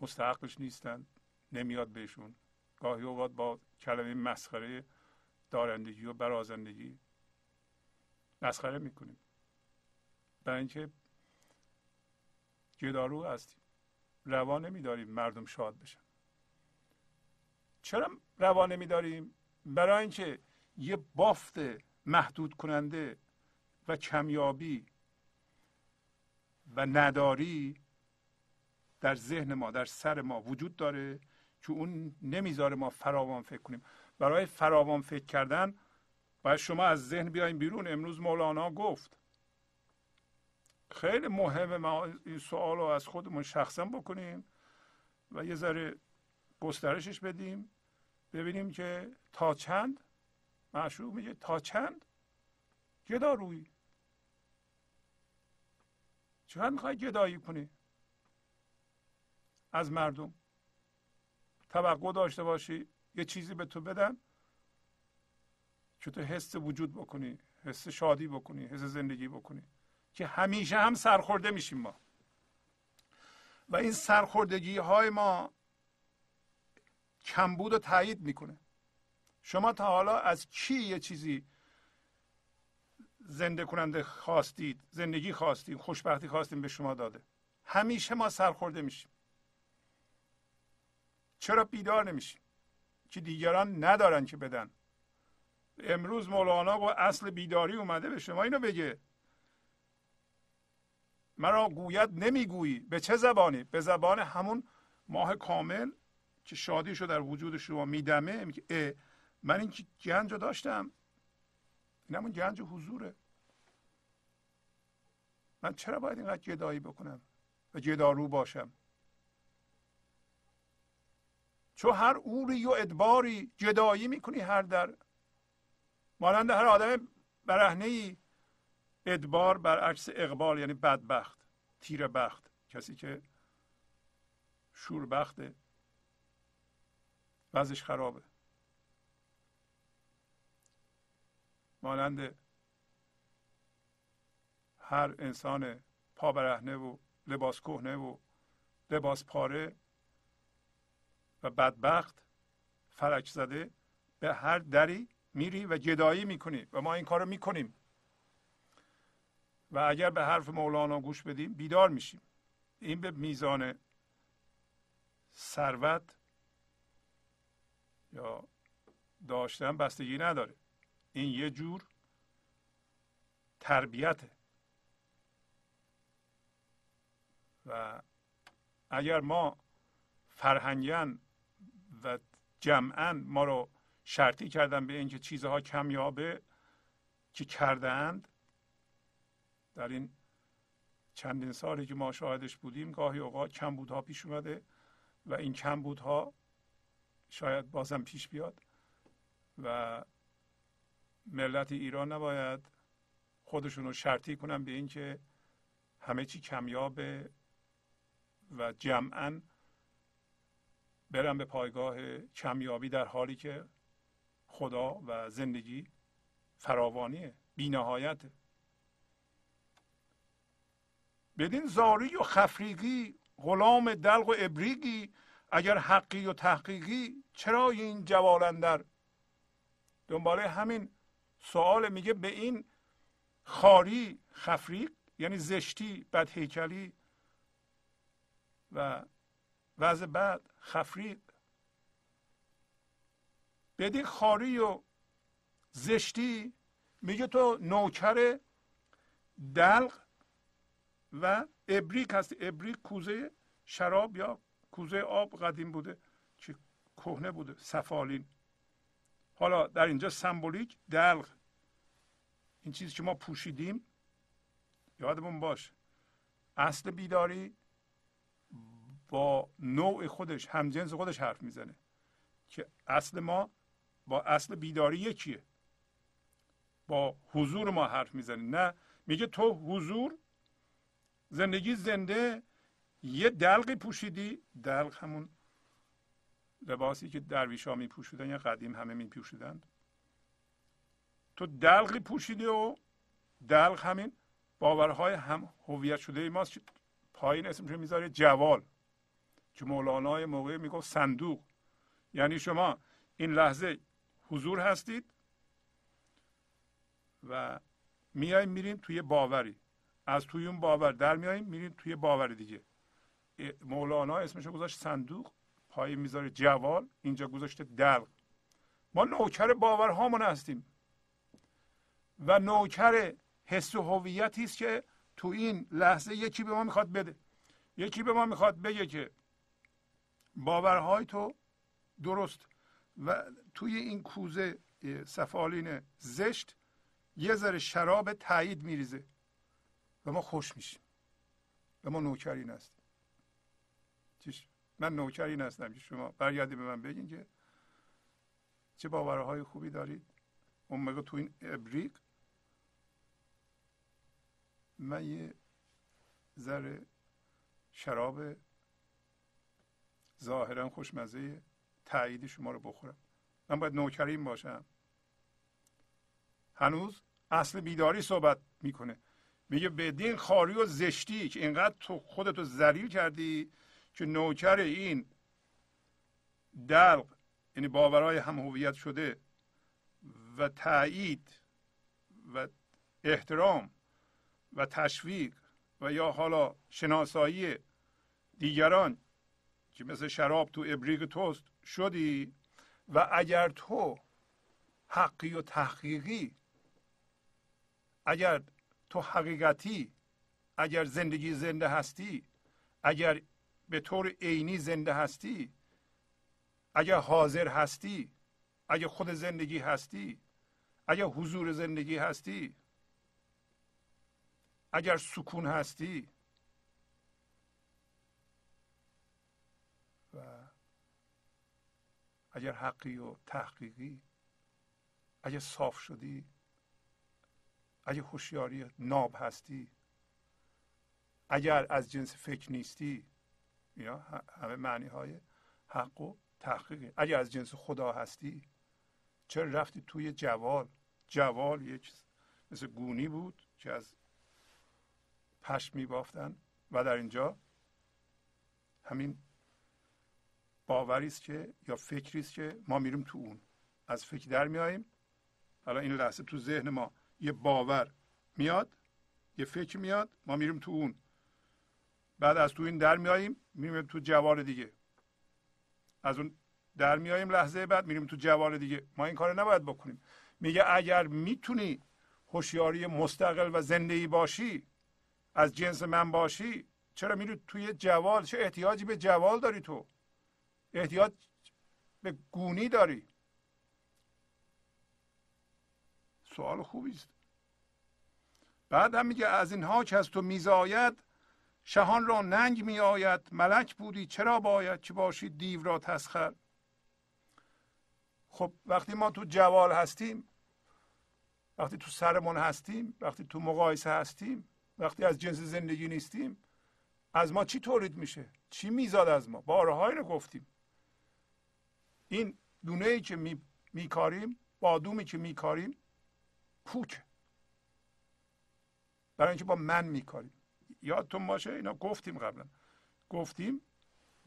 مستحقش نیستن نمیاد بهشون. گاهی اوقات با کلمه مسخره دارندگی و برازندگی مسخره می‌کنیم. برای اینکه گدارو هستیم. روا نمیداریم مردم شاد بشن. چرا روا نمیداریم؟ برای اینکه یه بافت محدود کننده و کمیابی و نداری در ذهن ما در سر ما وجود داره که اون نمی‌ذاره ما فراوان فکر کنیم. برای فراوان فکر کردن باید شما از ذهن بیاین بیرون. امروز مولانا گفت خیلی مهمه. ما این سوال رو از خودمون شخصا بکنیم و یه ذره گسترشش بدیم. ببینیم که تا چند؟ معشوق میگه تا چند؟ گدا روی چقدر می‌خوای گدایی کنی از مردم؟ توقع داشته باشی یه چیزی به تو بدن که تو حس وجود بکنی حس شادی بکنی حس زندگی بکنی. که همیشه هم سرخورده میشیم ما. و این سرخوردگی های ما کمبود رو تایید می‌کنه. شما تا حالا از کی یه چیزی زنده کننده خواستید زندگی خواستید خوشبختی خواستیم به شما داده؟ همیشه ما سرخورده میشیم. چرا بیدار نمیشیم؟ که دیگران ندارن که بدن. امروز مولانا با اصل بیداری اومده به شما اینو بگه. مرا گوید نمی‌گویی. به چه زبانی؟ به زبان همون ماه کامل که شادیشو در وجود شما میدمه. میگه من این گنج رو داشتم. این همون گنج حضوره. من چرا باید اینقدر گدایی بکنم و گدارو باشم؟ چون هر اوری و ادباری جدایی می‌کنی هر در. مانند هر آدم برهنه ای ادبار برعکس اقبال یعنی بدبخت تیر بخت کسی که شوربخته وضعش خرابه. مانند هر انسان پا برهنه و لباس کهنه و لباس پاره و بدبخت فلک زده به هر دری میری و جدایی می‌کنی و ما این کار رو می‌کنیم. و اگر به حرف مولانا گوش بدیم بیدار میشیم. این به میزان ثروت یا داشتن بستگی نداره. این یه جور تربیته. و اگر ما فرهنگن و جمعا ما رو شرطی کردن به اینکه چیزها کمیابه که کردهاند در این چندین سالی که ما شاهدش بودیم گاهی اوقات کمبودها پیش اومده و این کمبودها شاید بازم پیش بیاد و ملت ایران نباید خودشون رو شرطی کنن به اینکه همه چی کمیابه و جمعا برن به پایگاه کمیابی در حالی که خدا و زندگی فراوانیه. بینهایته بدین زاری و خفریگی غلام دلق و ابریگی اگر حقی و تحقیقی چرا این جوالندر دنباله همین سوال میگه به این خاری خفریق یعنی زشتی بدهیکلی و وضع بعد خفریق. بدین خاری و زشتی میگه تو نوکر دلق و ابریک هست. ابریک کوزه شراب یا کوزه آب قدیم بوده. که کهنه بوده. سفالین. حالا در اینجا سمبولیک دلق. این چیزی که ما پوشیدیم یادمون باش. اصل بیداری با نوع خودش همجنس خودش حرف می‌زنه که اصل ما با اصل بیداری یکیه. با حضور ما حرف می‌زنه. نه میگه تو حضور زندگی زنده یه دلقی پوشیدی دلق همون لباسی که درویش ها می پوشیدن یا قدیم همه می پوشیدند تو دلقی پوشیدی و دلق همین باورهای هم هویت شده ماست پایین اسمش می‌ذاره جوال. که مولانا موقع می‌گفت صندوق. یعنی شما این لحظه حضور هستید و میایم میریم توی باوری. از توی اون باور در میاییم میریم توی باور دیگه. مولانا اسمش گذاشت صندوق پای می‌ذاره جوال اینجا گذاشته دلق. ما نوکر باورهامون هستیم. و نوکر حس و هویتی است که تو این لحظه یکی به ما می‌خواد بده. یکی به ما می‌خواد بگه که باورهای تو درست. و توی این کوزه سفالین زشت یه ذره شراب تایید میریزه. و ما خوش میشیم. و ما نوکرین هستیم. من نوکرین هستم که شما برگردی به من بگین که چه باورهای خوبی دارید. اون موقع تو این ابریق من یه ذره شراب ظاهرا خوشمزه تایید شما رو بخورم. من باید نوکرین باشم. هنوز اصل بیداری صحبت می‌کنه. میگه بدین خاری و زشتی که اینقدر تو خودتو ذلیل کردی که نوکر این دلق یعنی باورهای هم هویت شده و تایید و احترام و تشویق و یا حالا شناسایی دیگران که مثل شراب تو ابریق توست شدی و اگر تو حقی و تحقیقی اگر تو حقیقتی اگر زندگی زنده هستی اگر به طور عینی زنده هستی اگر حاضر هستی اگر خود زندگی هستی اگر حضور زندگی هستی اگر سکون هستی. و اگر حقی و تحقیقی اگر صاف شدی اگر هوشیاری ناب هستی اگر از جنس فکر نیستی یا همه معنی های حق و تحقیقی. اگر از جنس خدا هستی چرا رفتی توی جوال؟ جوال یک مثل گونی بود که از پشم می بافتن و در اینجا همین باوری است که یا فکری است که ما میریم تو اون. از فکر در میاییم حالا این لحظه تو ذهن ما یه باور میاد یه فکر میاد ما میریم تو اون. بعد از تو این در میاییم میریم تو جوار دیگه. از اون در میاییم لحظه بعد میریم تو جوار دیگه. ما این کار نباید بکنیم. میگه اگر می‌تونی هوشیاری مستقل و زندگی باشی از جنس من باشی چرا میری توی جوال؟ چه احتیاجی به جوال داری تو؟ احتیاج به گونی داری. سوال خوبی است. بعد هم میگه از اینها که از تو میزاید شهان را ننگ می آید ملک بودی چرا باید که باشی دیو را تسخر؟ خب وقتی ما تو جوال هستیم وقتی تو سرمون هستیم وقتی تو مقایسه هستیم وقتی از جنس زندگی نیستیم از ما چی تولید میشه؟ چی میزاد از ما؟ بارهایی رو گفتیم. این دونه ای که می میکاریم بادومی که میکاریم پوک برای اینکه با من میکاریم. یادتون باشه اینا گفتیم قبلا. گفتیم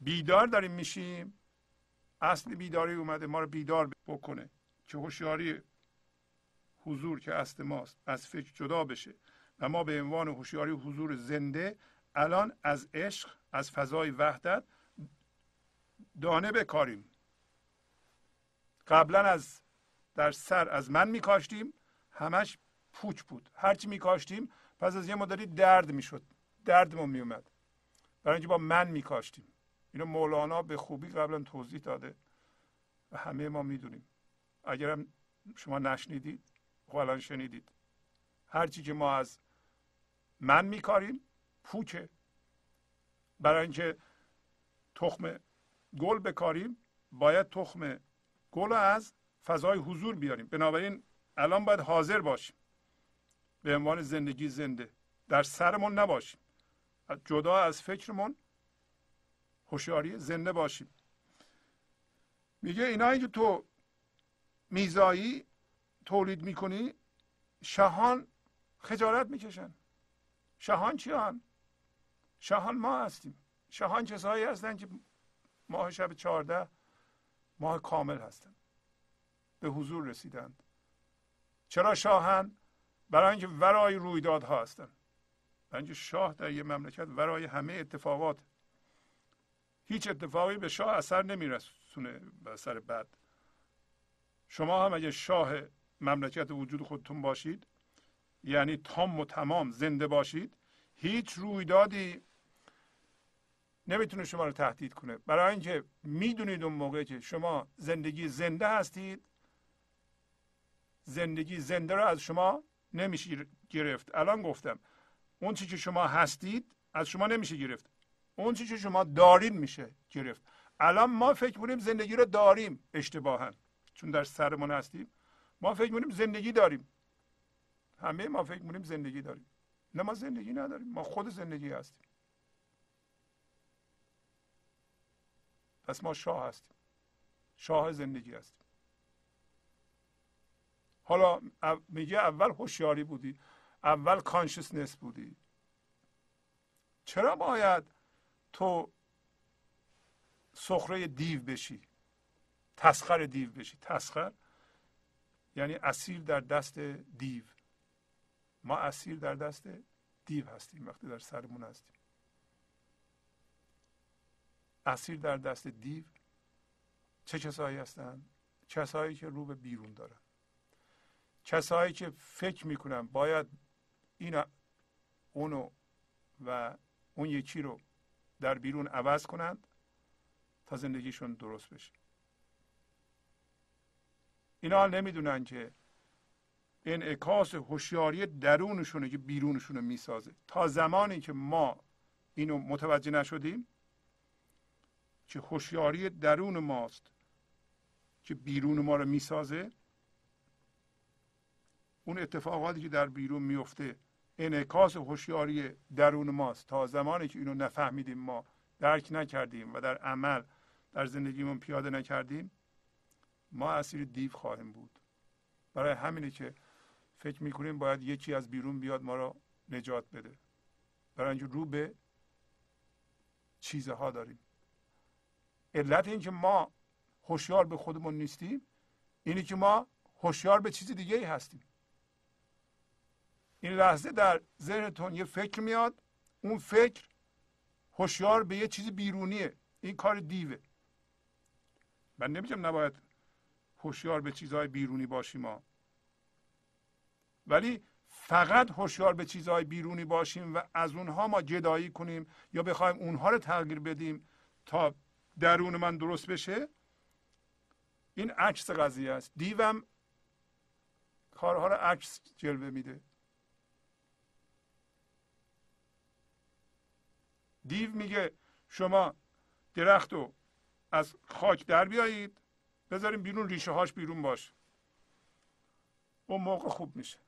بیدار داریم میشیم. اصل بیداری اومده ما رو بیدار بکنه. که هوشیاری حضور که اصل ماست از فکر جدا بشه. و ما به عنوان هوشیاری حضور زنده الان از عشق از فضای وحدت دانه بکاریم. قبلا از در سر از من میکاشتیم. همش پوچ بود. هرچی میکاشتیم پس از یه مدتی درد می‌شد. دردمون میومد برای اینکه با من میکاشتیم. اینو مولانا به خوبی قبلا توضیح داده و همه ما می‌دونیم. اگرم شما نشنیدید خب الان شنیدید. هرچی که ما از من میکاریم پوچه. برای اینکه تخم گل بکاریم باید تخم گل از فضای حضور بیاریم. بنابراین الان باید حاضر باشیم. به عنوان زندگی زنده. در سرمون نباشیم. جدا از فکرمون هوشیاری زنده باشیم. میگه اینایی که تو میزایی تولید می‌کنی شهان خجالت می‌کشن. شهان چی هن؟ شهان ما هستیم. شهان کسایی هستن که ماه شب چهارده ماه کامل هستند به حضور رسیدند. چرا شاهند برای اینکه ورای رویدادها هستند برای شاه در یه مملکت ورای همه اتفاقات. هیچ اتفاقی به شاه اثر نمیرسونه به اثر بد. شما هم اگه شاه مملکت وجود خودتون باشید یعنی تام و تمام زنده باشید هیچ رویدادی نمی‌تونه شما رو تهدید کنه. برای اینکه می‌دونید اون موقع که شما زندگی زنده هستید زندگی زنده رو از شما نمیشه گرفت. الان گفتم اون چی که شما هستید از شما نمیشه گرفت. اون چی که شما دارید میشه گرفت. الان ما فکر کنیم زندگی رو داریم اشتباها. چون در سرمون هستیم ما فکر کنیم زندگی داریم. همه ما فکر کنیم زندگی داریم. نه ما زندگی نداریم ما خود زندگی هستیم. پس ما شاه هستیم. شاه زندگی هستیم. حالا میگه اول هوشیاری بودی اول کانشسنس بودی. چرا باید تو سخره دیو بشی؟ تسخر دیو بشی. تسخر یعنی اسیر در دست دیو. ما اسیر در دست دیو هستیم وقتی در سرمون هستیم. اسیر در دست دیو چه کسایی هستند کسایی که رو به بیرون دارن. کسایی که فکر می‌کنن باید این اونو و اون یکی رو در بیرون عوض کنند تا زندگیشون درست بشه. اینا نمی‌دونن که انعکاس هوشیاری درونشونه که بیرونشون رو می‌سازه. تا زمانی که ما اینو متوجه نشدیم که هوشیاری درون ماست که بیرون ما رو می‌سازه اون اتفاقاتی که در بیرون میفته انعکاس هوشیاری درون ماست. تا زمانی که اینو نفهمیدیم ما درک نکردیم و در عمل در زندگیمون پیاده نکردیم ما اسیر دیو خواهیم بود. برای همینه که فکر می‌کنیم باید یکی از بیرون بیاد ما را نجات بده. برای اینکه رو به چیزها داریم. علت اینکه ما هوشیار به خودمون نیستیم اینه که ما هوشیار به چیز دیگه ای هستیم. این لحظه در ذهنتون یه فکر میاد اون فکر هوشیار به یه چیز بیرونیه. این کار دیوه. من نمیگم نباید هوشیار به چیزهای بیرونی باشیم ما. ولی فقط هوشیار به چیزهای بیرونی باشیم و از اونها ما جدایی کنیم یا بخوایم اونها رو تغییر بدیم تا درون من درست بشه. این عکس قضیه است. دیوم کارها رو عکس جلوه میده. دیو میگه شما درخت رو از خاک در بیایید بذاریم بیرون ریشه هاش بیرون باش اون موقع خوب میشه.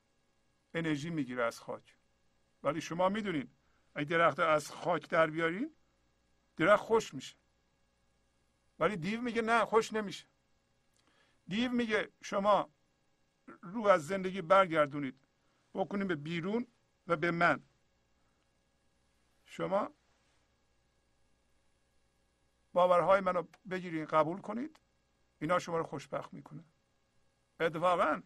انرژی می‌گیره از خاک. ولی شما می‌دونید اگه درخت از خاک در بیارین درخت خوش میشه. ولی دیو میگه نه خوش نمیشه. دیو میگه شما رو از زندگی برگردونید. بکنید به بیرون و به من. شما باورهای منو بگیرید قبول کنید. اینا شما رو خوشبخت می‌کنه. اتفاقا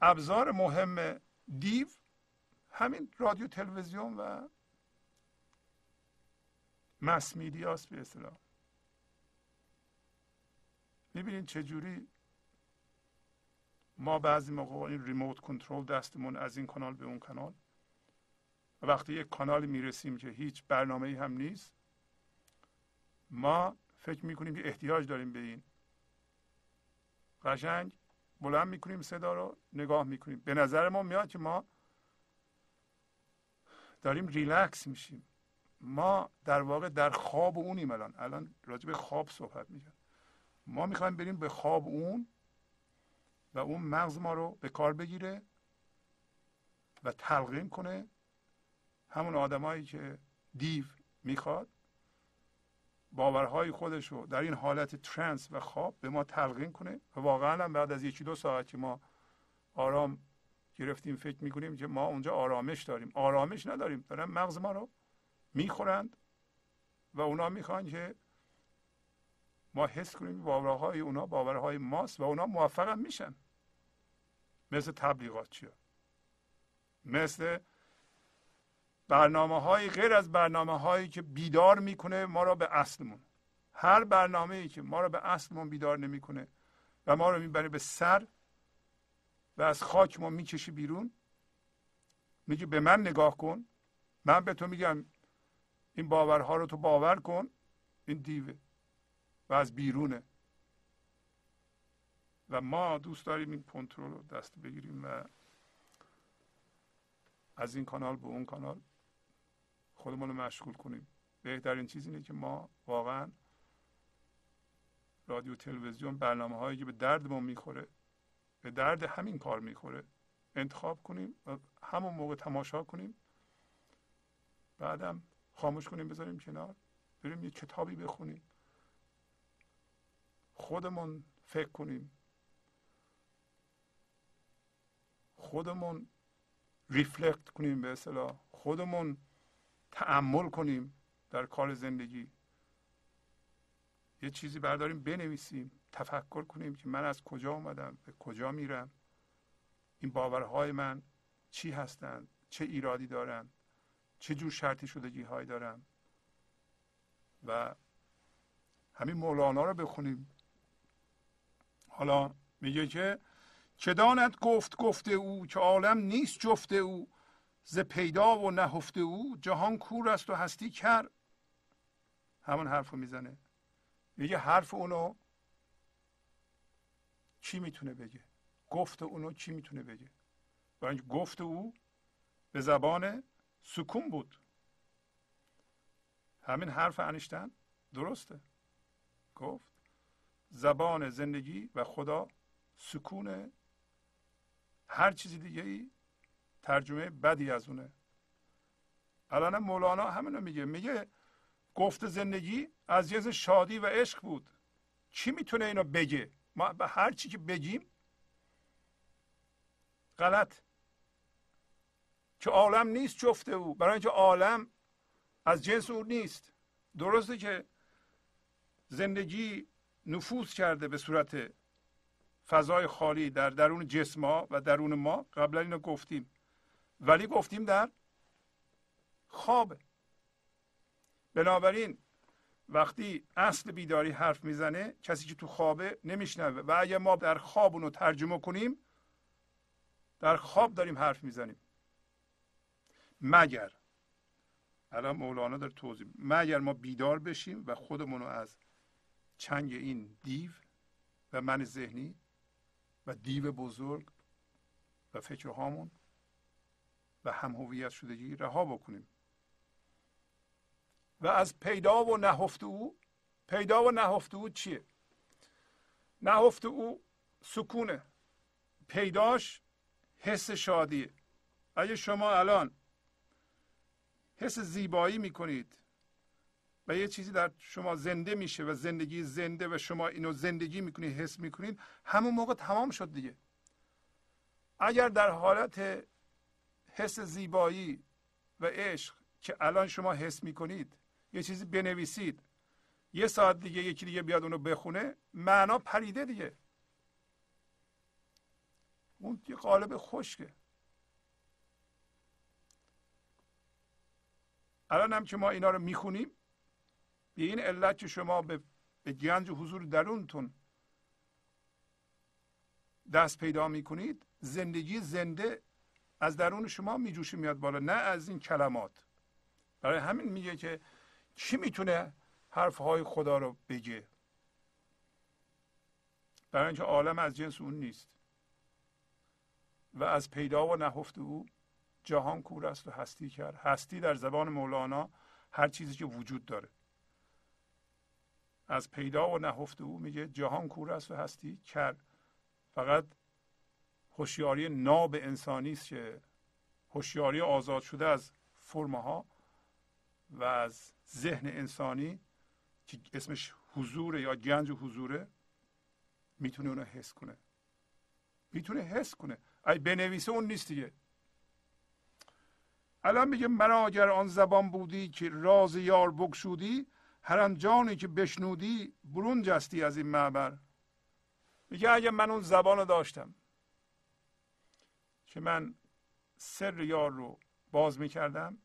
ابزار مهم دیو همین رادیو تلویزیون و مس میدیاست به اصطلاح. می‌بینید چجوری ما بعضی موقع این ریموت کنترل دستمون از این کانال به اون کانال. وقتی یک کانالی می‌رسیم که هیچ برنامه ای هم نیست ما فکر می‌کنیم که احتیاج داریم به این. قشنگ بلند می‌کنیم صدا رو نگاه می‌کنیم. به نظر ما میاد که ما داریم ریلکس میشیم. ما در واقع در خواب اونیم الان. الان راجع به خواب صحبت می‌کنیم. ما می‌خوایم بریم به خواب اون و اون مغز ما رو به کار بگیره و تلقین کنه همون آدمایی که دیو می‌خواد. باورهای خودش رو در این حالت ترنس و خواب به ما تلقین کنه و واقعا هم بعد از یکی دو ساعت که ما آرام گرفتیم فکر می‌کنیم که ما اونجا آرامش داریم. آرامش نداریم. دارن مغز ما رو می‌خورند و اونا می‌خوان که ما حس کنیم باورهای اونا باورهای ماست و اونا موفق میشن. مثل تبلیغات چیا مثل برنامه های غیر از برنامه هایی که بیدار می‌کنه ما را به اصلمون. هر برنامه ای که ما را به اصلمون بیدار نمی‌کنه و ما رو می‌بره به سر و از خاک ما می‌کشه بیرون میگه به من نگاه کن من به تو میگم این باورها رو تو باور کن این دیوه و از بیرونه. و ما دوست داریم این کنترل رو دست بگیریم و از این کانال به اون کانال خودمون رو مشغول کنیم. بهترین چیز اینه که ما واقعا رادیو تلویزیون برنامه هایی که به درد ما می‌خوره به درد همین کار می‌خوره انتخاب کنیم و همون موقع تماشا کنیم. بعدم خاموش کنیم بذاریم کنار بریم یه کتابی بخونیم. خودمون فکر کنیم. خودمون ریفلکت کنیم به اصطلاح. خودمون تعمل کنیم در کار زندگی. یه چیزی برداریم بنویسیم تفکر کنیم که من از کجا اومدم به کجا میرم این باورهای من چی هستند چه ایرادی دارند چه جور شرطی شدگی های دارم و همین مولانا رو بخونیم. حالا میگه که چه داند گفت گفته او که عالم نیست جفته او. ز پیدا و نهفته او جهان کور است و هستی کر. همون حرف رو می‌زنه. میگه حرف اونو چی می‌تونه بگه؟ گفت اونو چی می‌تونه بگه؟ اینکه گفت او به زبان سکون بود. همین حرف انیشتن درسته. گفت. زبان زندگی و خدا سکون هر چیزی دیگه ای ترجمه بدی از اونه. الان مولانا همینو میگه. میگه گفت زندگی از جنس شادی و عشق بود. چی می‌تونه اینو بگه؟ ما به هر چی که بگیم غلط. که عالم نیست جفته او. برای اینکه عالم از جنس او نیست. درسته که زندگی نفوذ کرده به صورت فضای خالی در درون جسم ها و درون ما. قبلا اینو گفتیم. ولی گفتیم در خوابه. بنابراین وقتی اصل بیداری حرف می‌زنه کسی که تو خوابه نمیشنوه. و اگر ما در خواب اونو ترجمه کنیم در خواب داریم حرف می‌زنیم. مگر الان مولانا در توضیح مگر ما بیدار بشیم و خودمون رو از چنگ این دیو و من ذهنی و دیو بزرگ و فکرهامون و هم هویت شدگی رها بکنیم. و از پیدا و نهفته او پیدا و نهفته او چیه؟ نهفته او سکونه. پیداش حس شادیه. اگه شما الان حس زیبایی می‌کنید و یه چیزی در شما زنده میشه و زندگی زنده و شما اینو زندگی می‌کنید حس می‌کنید همون موقع تمام شد دیگه. اگر در حالت حس زیبایی و عشق که الان شما حس می‌کنید یه چیزی بنویسید. یه ساعت دیگه یکی دیگه بیاد اونو بخونه معنا پریده دیگه. اون یه قالب خشکه. الان هم که ما اینا رو می‌خونیم به این علت که شما به, به گنج حضور درونتون دست پیدا می‌کنید زندگی زنده از درون شما میجوشه میاد بالا نه از این کلمات. برای همین میگه که کی می‌تونه حرفهای خدا رو بگه؟ برای اینکه عالم از جنس اون نیست. و از پیدا و نهفت او جهان کور است و هستی کرد. هستی در زبان مولانا هر چیزی که وجود داره. از پیدا و نهفت او میگه جهان کور است و هستی کرد. فقط هوشیاری ناب انسانی است که هوشیاری آزاد شده از فرمها و از ذهن انسانی که اسمش حضور یا گنج حضوره می‌تونه اونو حس کنه. می‌تونه حس کنه. ای بنویسه اون نیست دیگه. الان میگه مرا اگر آن زبان بودی که راز یار بگشودی هر جانی که بشنودی برون جستی از این معبر. میگه اگه من اون زبان رو داشتم که من سر یار رو باز می‌کردم.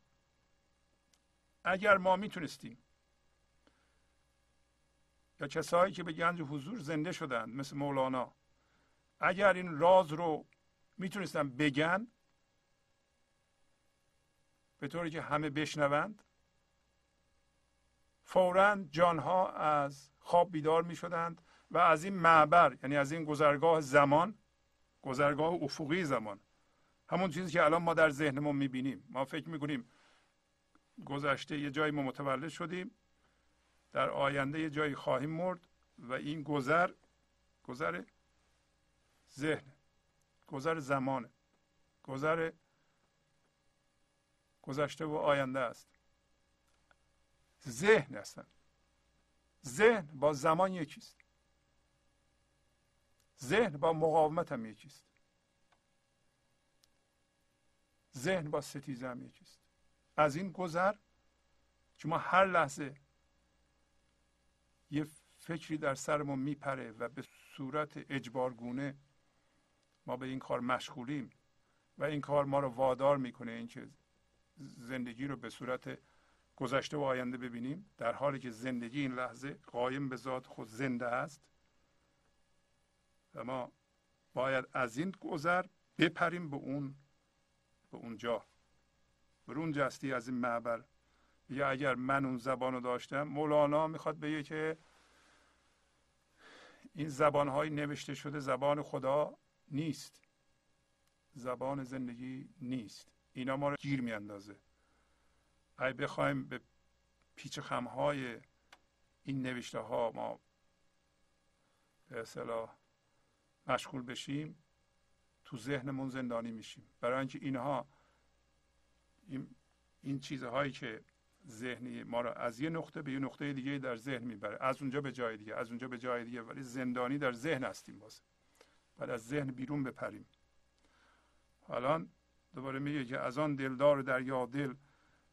اگر ما می‌تونستیم یا کسایی که به گنج حضور زنده شدند مثل مولانا اگر این راز رو می‌تونستن بگن به طوری که همه بشنوند فورا جانها از خواب بیدار می شدند و از این معبر یعنی از این گذرگاه زمان گذرگاه افقی زمان همون چیزی که الان ما در ذهنمون می‌بینیم. ما فکر می‌کنیم گذشته یه جایی ما متولد شدیم در آینده یه جایی خواهیم مرد و این گذر گذر ذهن گذر زمانه گذر گذشته و آینده است. ذهن هستن. ذهن با زمان یکیست. ذهن با مقاومت هم یکیست. ذهن با ستیزه هم یکیست از این گذر که ما هر لحظه یه فکری در سرمون میپره و به صورت اجبارگونه ما به این کار مشغولیم و این کار ما رو وادار می‌کنه اینکه زندگی رو به صورت گذشته و آینده ببینیم در حالی که زندگی این لحظه قایم به ذات خود زنده است و ما باید از این گذر بپریم به اون به اونجا. برون جستی از این معبر. یا اگر من اون زبان رو داشتم مولانا می‌خواد بگه که این زبان های نوشته شده زبان خدا نیست. زبان زندگی نیست. اینا ما رو گیر میاندازه. اگه بخوایم به پیچ خمهای این نوشته ها ما به اصطلاح مشغول بشیم تو ذهنمون زندانی میشیم. برای اینکه اینها این, این چیزهایی که ذهنی ما را از یه نقطه به یه نقطه دیگه در ذهن می‌بره. از اونجا به جای دیگه از اونجا به جای دیگه ولی زندانی در ذهن هستیم واسه. بعد از ذهن بیرون بپریم. حالا دوباره میگه که از آن دلدار دریا دل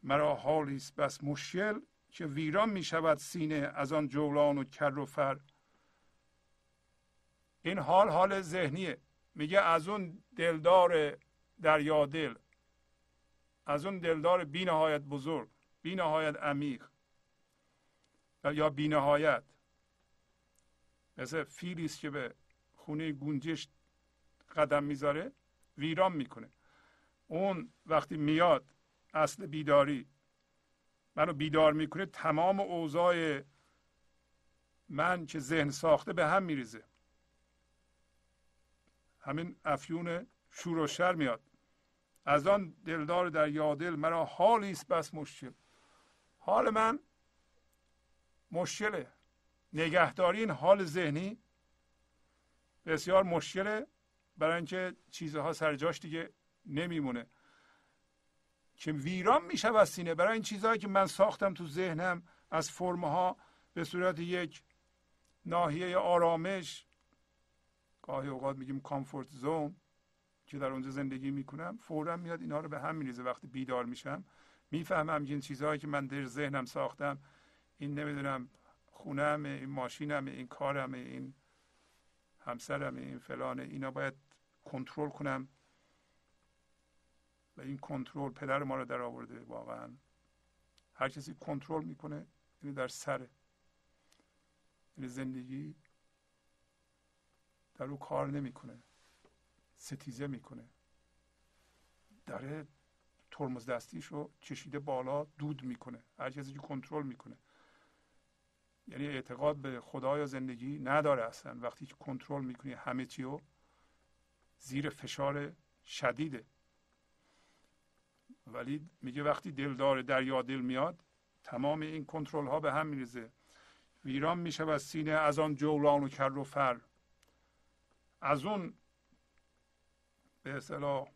مرا حالی است بس مشکل که ویران می شود سینه از آن جولان و کر و فر. این حال حال ذهنیه. میگه از اون دلدار دریا دل از اون دلدار بی نهایت بزرگ بی نهایت عمیق یا بی نهایت مثل فیلی که به خونه گونجش قدم می‌ذاره ویران می‌کنه. اون وقتی میاد اصل بیداری منو بیدار می‌کنه تمام اوضاع من که ذهن ساخته به هم میریزه. همین افیون شور و شر میاد. از آن دلدار در یادل مرا حالی است بس مشکل. حال من مشکله. نگهداری این حال ذهنی بسیار مشکله برای اینکه چیزها سر جاش دیگه نمیمونه. که ویران میشه از سینه. برای این چیزهایی که من ساختم تو ذهنم از فرمها به صورت یک ناحیه آرامش گاهی اوقات میگیم کامفورت زون که در اونجا زندگی می‌کنم فورا میاد اینا رو به هم میریزه. وقتی بیدار میشم می‌فهمم این چیزهایی که من در ذهنم ساختم. این نمی‌دونم خونم این ماشینم این کارم این همسرم این فلانه. اینا باید کنترل کنم. و این کنترل پدر ما رو در آورده. واقعا هر کسی کنترل می‌کنه یعنی در سره یعنی زندگی در او کار نمی‌کنه. ستیزه می‌کنه. داره ترمز دستیش رو کشیده بالا دود می‌کنه. هر کسی که کنترل می‌کنه. یعنی اعتقاد به خدا یا زندگی نداره اصلا. وقتی که کنترل می‌کنی همه چی رو زیر فشار شدیده. ولی میگه وقتی دلدار دریا دل میاد تمام این کنترل ها به هم میریزه. ویران میشه و سینه از آن جولان و کر و فر. از اون به اصطلاح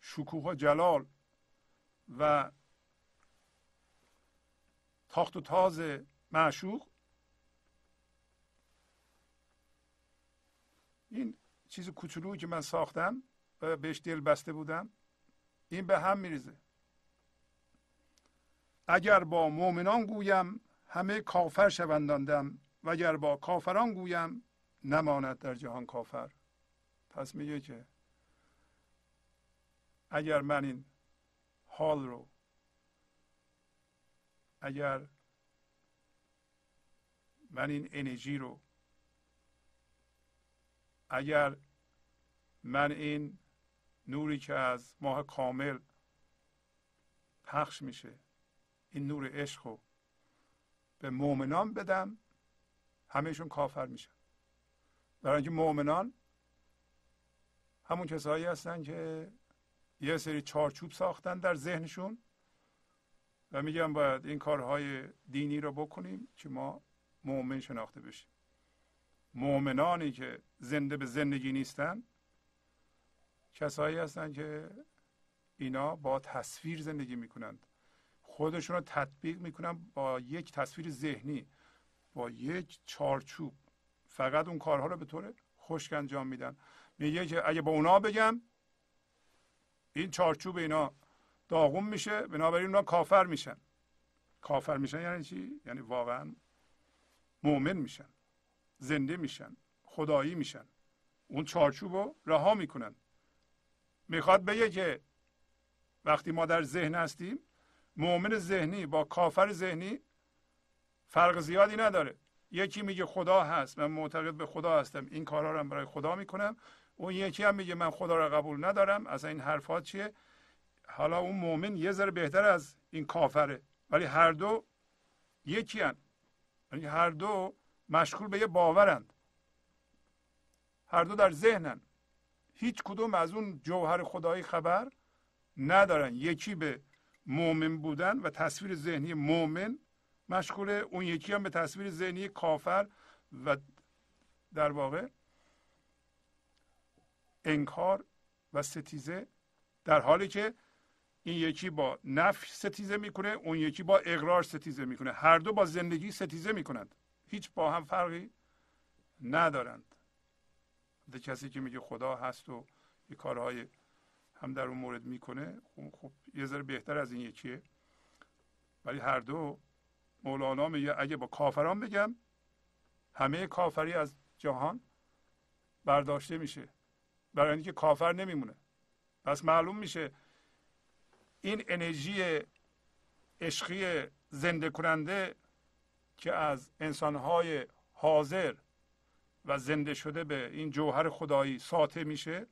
شکوه و جلال و تاخت و تاز معشوق این چیز کوچولویی که من ساختم و بهش دل بسته بودم این به هم میریزه. اگر با مؤمنان گویم همه کافر شونداندم وگر با کافران گویم نماند در جهان کافر. پس میگه که اگر من این حال رو اگر من این انرژی رو اگر من این نوری که از ماه کامل پخش میشه این نور عشق رو به مؤمنان بدم همهشون کافر میشن. برای اینکه مؤمنان همون کسایی هستن که یه سری چارچوب ساختن در ذهنشون و میگن باید این کارهای دینی رو بکنیم که ما مؤمن شناخته بشیم. مؤمنانی که زنده به زندگی نیستن کسایی هستن که اینا با تصویر زندگی می‌کنند خودشون رو تطبیق می‌کنن با یک تصویر ذهنی با یک چارچوب. فقط اون کارها رو به طور خشک انجام میدن. میگه که اگه با اونا بگم این چارچوب اینا داغون میشه بنابراین اونا کافر میشن. کافر میشن یعنی چی؟ یعنی واقعا مؤمن میشن زنده میشن خدایی میشن. اون چارچوب رو رها می‌کنن. می‌خواد بگه که وقتی ما در ذهن هستیم مؤمن ذهنی با کافر ذهنی فرق زیادی نداره. یکی میگه خدا هست من معتقد به خدا هستم این کارها رو برای خدا می‌کنم. اون یکی هم میگه من خدا را قبول ندارم. از این حرفات چیه؟ حالا اون مؤمن یه ذره بهتر از این کافره. ولی هر دو یکی هن. یعنی هر دو مشغول به یه باورند. هر دو در ذهنن هیچ کدوم از اون جوهر خدایی خبر ندارن. یکی به مؤمن بودن و تصویر ذهنی مؤمن مشغوله اون یکی هم به تصویر ذهنی کافر و در واقع انکار و ستیزه در حالی که این یکی با نفی ستیزه می‌کنه اون یکی با اقرار ستیزه می‌کنه. هر دو با زندگی ستیزه می‌کنند. هیچ با هم فرقی ندارند. ده کسی که میگه خدا هست و یه کارهای هم در اون مورد می‌کنه خب, خب یه ذره بهتر از این یکیه. ولی هر دو مولانا میگه اگه با کافران بگم همه کافری از جهان برداشته میشه. برای اینکه کافر نمیمونه. پس معلوم میشه این انرژی عشقی زنده کننده که از انسانهای حاضر و زنده شده به این جوهر خدایی ساطع میشه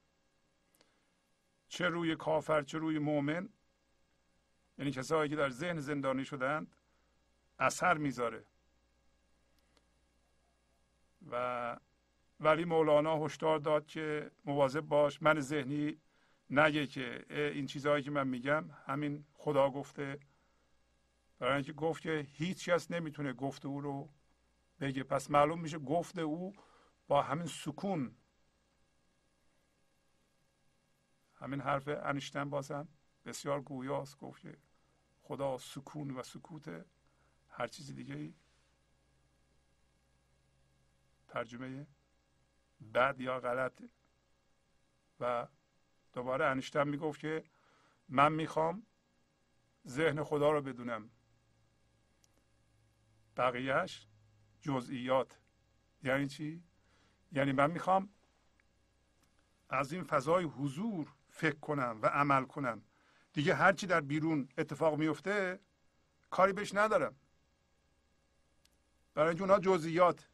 چه روی کافر چه روی مؤمن یعنی کسایی که در ذهن زندانی شدند اثر می‌ذاره. و ولی مولانا هشدار داد که مواظب باش. من ذهنی نگه که این چیزهایی که من میگم همین خدا گفته. برای اینکه گفت که هیچ کس نمی‌تونه گفت او رو بگه. پس معلوم میشه گفت او با همین سکون. همین حرف انشتن بازم بسیار گویاست. گفت که خدا سکون و سکوت هر چیز دیگه ای. ترجمه بد یا غلط. و دوباره انشتن می‌گفت که من می‌خوام ذهن خدا رو بدونم. بقیهش جزئیات. یعنی چی؟ یعنی من می‌خوام از این فضای حضور فکر کنم و عمل کنم. دیگه هرچی در بیرون اتفاق میفته کاری بهش ندارم. برای اینکه اونها جزئیات.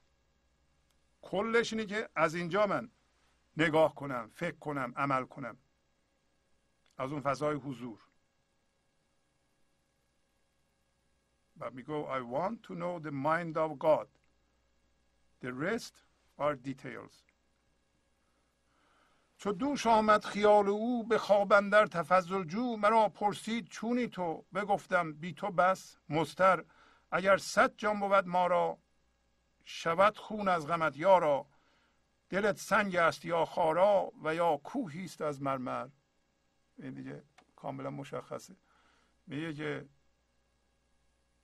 کلش اینه که از اینجا من نگاه کنم فکر کنم عمل کنم. از اون فضای حضور. و میگو I want to know the mind of God. The rest are details. چو دوش آمد خیال او به خواب در تفضل جو مرا پرسید چونی تو؟ بگفتم بی تو بس مستر اگر صد جان بود ما را شود خون از غمت یارا دلت سنگ است یا خارا و یا کوهی است از مرمر. این دیگه کاملا مشخصه. میگه که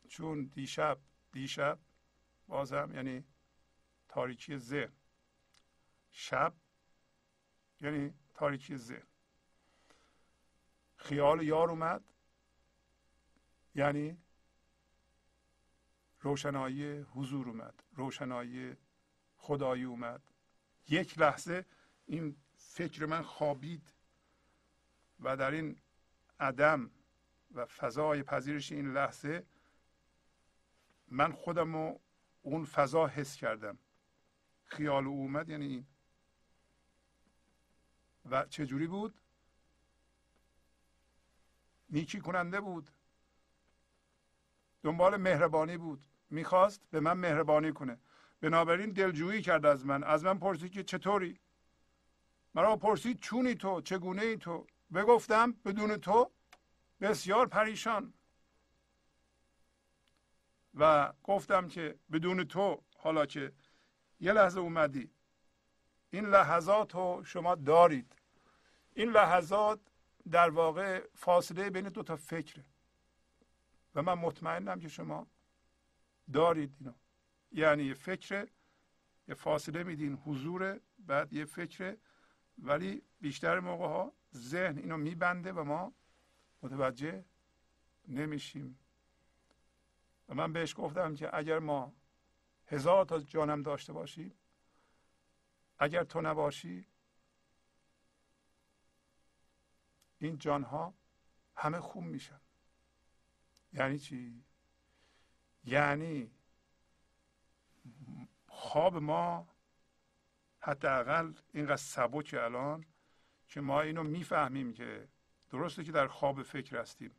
چون دیشب دیشب بازم یعنی تاریکی ذهن. شب یعنی تاریکی ذهن. خیال یار اومد. یعنی روشنایی حضور اومد روشنایی خدایی اومد. یک لحظه این فکر من خوابید و در این عدم و فضای پذیرش این لحظه من خودم رو اون فضا حس کردم. خیال اومد یعنی این. و چجوری بود؟ نیکی کننده بود. دنبال مهربانی بود. می‌خواست به من مهربانی کنه. بنابراین دلجویی کرد از من. از من پرسید که چطوری؟ مرا پرسید چونی تو؟ چگونه ای تو بگفتم بدون تو بسیار پریشان. و گفتم که بدون تو حالا که یه لحظه اومدی این لحظات رو شما دارید. این لحظات در واقع فاصله بین دو تا فکره. و من مطمئنم که شما دارید اینو. یعنی یه فکر یه فاصله میدین حضور بعد یه فکر. ولی بیشتر موقع ها ذهن اینو میبنده و ما متوجه نمیشیم. و من بهش گفتم که اگر ما هزار تا جانم داشته باشیم اگر تو نباشی این جانها همه خون میشن. یعنی چی؟ یعنی خواب ما حداقل اینقدر سبک الان که ما اینو می‌فهمیم که درسته که در خواب فکر هستیم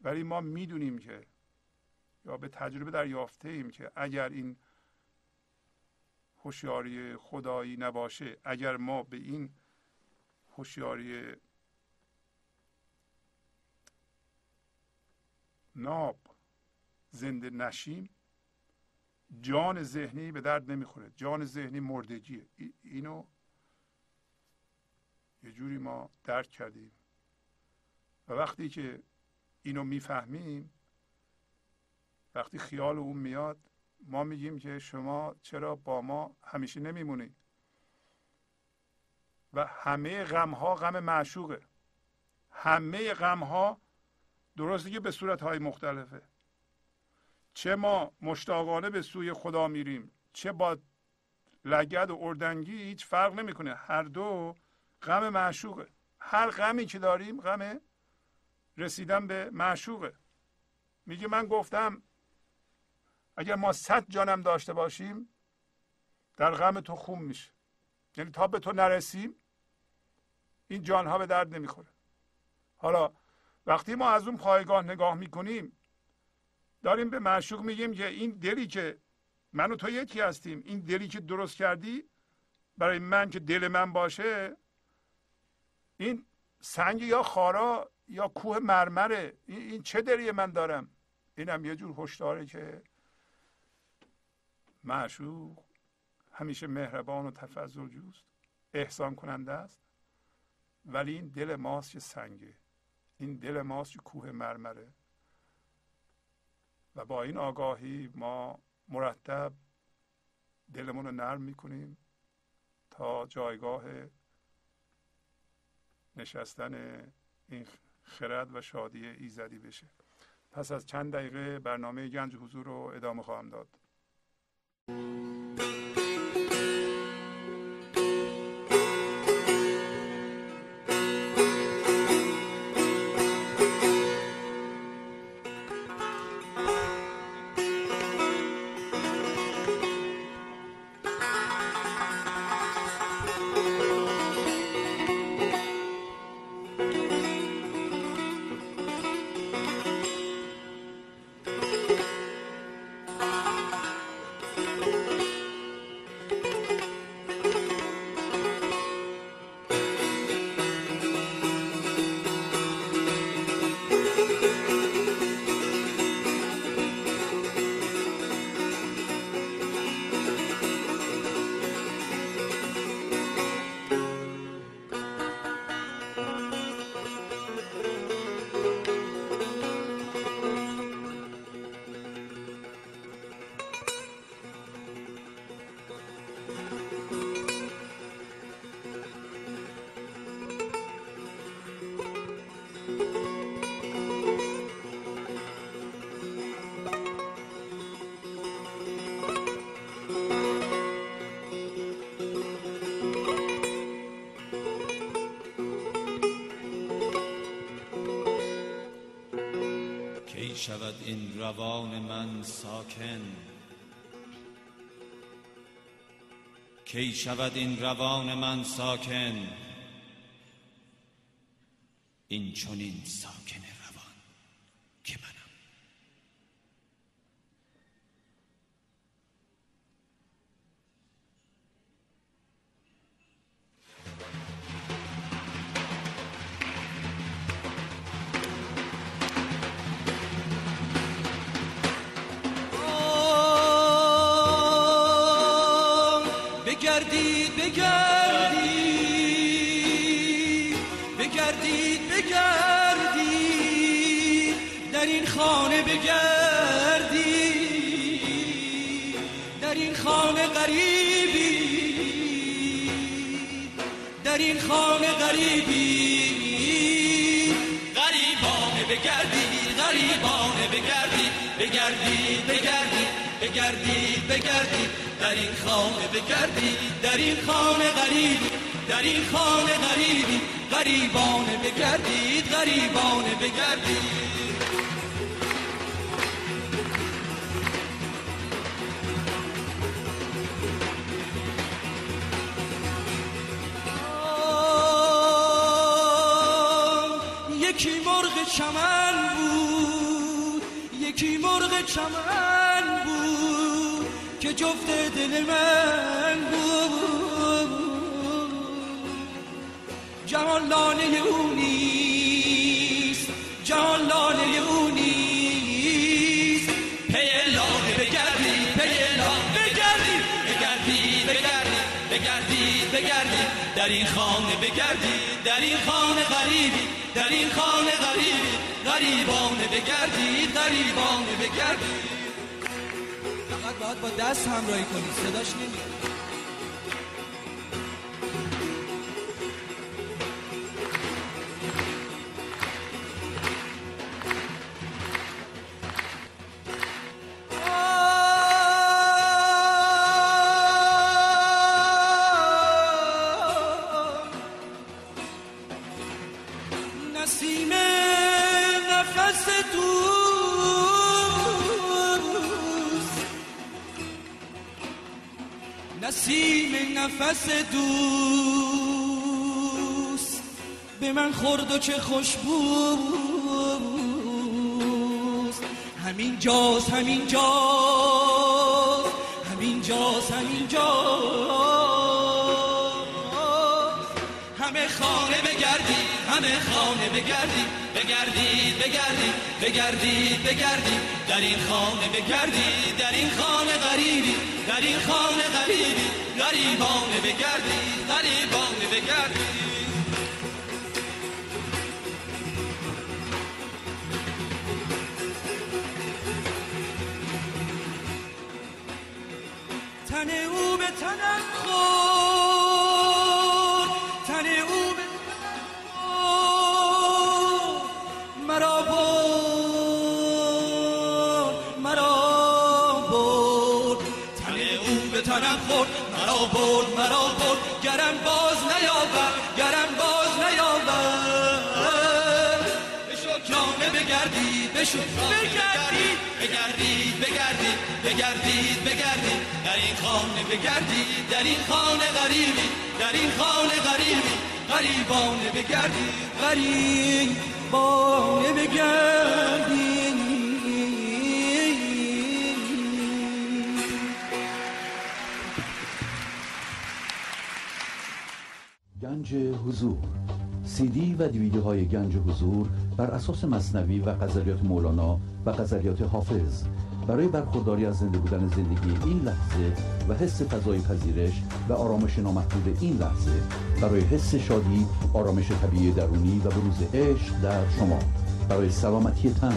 ولی ما می‌دونیم که یا به تجربه دریافته ایم که اگر این هوشیاری خدایی نباشه اگر ما به این هوشیاری ناب زنده نشیم جان ذهنی به درد نمی‌خوره. جان ذهنی مردگیه. اینو یه جوری ما درک کردیم. و وقتی که اینو می‌فهمیم وقتی خیال اون میاد ما میگیم که شما چرا با ما همیشه نمیمونی؟ و همه غم ها غم معشوقه. همه غم ها درسته که به صورت های مختلفه. چه ما مشتاقانه به سوی خدا میریم چه با لگد و اردنگی هیچ فرق نمی‌کنه. هر دو غم معشوقه. هر غمی که داریم غم رسیدن به معشوقه. میگه من گفتم اگر ما صد جانم داشته باشیم در غم تو خون میشه. یعنی تا به تو نرسیم این جانها به درد نمی‌خوره. حالا وقتی ما از اون پایگاه نگاه می‌کنیم داریم به معشوق میگیم که این دلی که من و تو یکی هستیم این دلی که درست کردی برای من که دل من باشه این سنگ یا خارا یا کوه مرمره این چه دلی من دارم؟ اینم یه جور هشداره که معشوق همیشه مهربان و تفضل جوست احسان کننده است ولی این دل ماست که سنگه این دل ماست که کوه مرمره. و با این آگاهی ما مرتب دلمون رو نرم می‌کنیم تا جایگاه نشستن این خرد و شادی ایزدی بشه. پس از چند دقیقه برنامه گنج حضور رو ادامه خواهم داد. شود این روان من ساکن. کی شود این روان من ساکن؟ نفس دوست به من خورد و چه خوش بود همین جاست همین جاست همین جاست همین جاست. همه خانه بگردی همه خانه بگردی بگردید بگردید بگردید بگردید در این خانه بگردید در این خانه غریبی در این خانه غریبی. غریبانه بگردید غریبانه بگردید تن او به تنم خورد تن او به تنم خورد مرا برد مرا برد. تن او به تنم خورد مرا برد مرا برد گرم باز نیابد گرم باز به شکرانه بگردید به شکرانه بگردید. بگردید بگردید بگردید بگردید. در این خانه بگردید در این خانه غریبی در این خانه غریبی. غریبانه بگردید غریبانه بگردید. حضور. سی دی و دیویدیو های گنج حضور بر اساس مصنوی و غزلیات مولانا و غزلیات حافظ. برای برخورداری از زنده بودن زندگی این لحظه و حس فضای پذیرش و آرامش نامحدود این لحظه برای حس شادی آرامش طبیعی درونی و بروز عشق در شما. برای سلامتی تن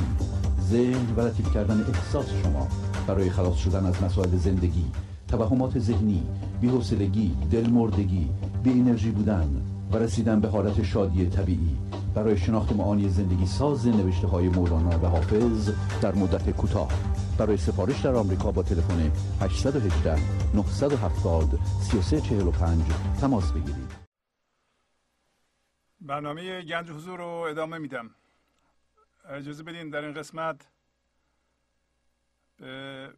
ذهن و لطیف کردن احساس شما. برای خلاص شدن از مسائل زندگی. توهمات ذهنی بی‌حوصلگی دلمردگی بی انرژی بودن و رسیدن به حالت شادی طبیعی برای شناخت معانی زندگی ساز نوشته های مولانا و حافظ در مدت کوتاه. برای سفارش در آمریکا با تلفن 818 970 3345 تماس بگیرید. برنامه گنج حضور رو ادامه میدم. اجازه بدین در این قسمت به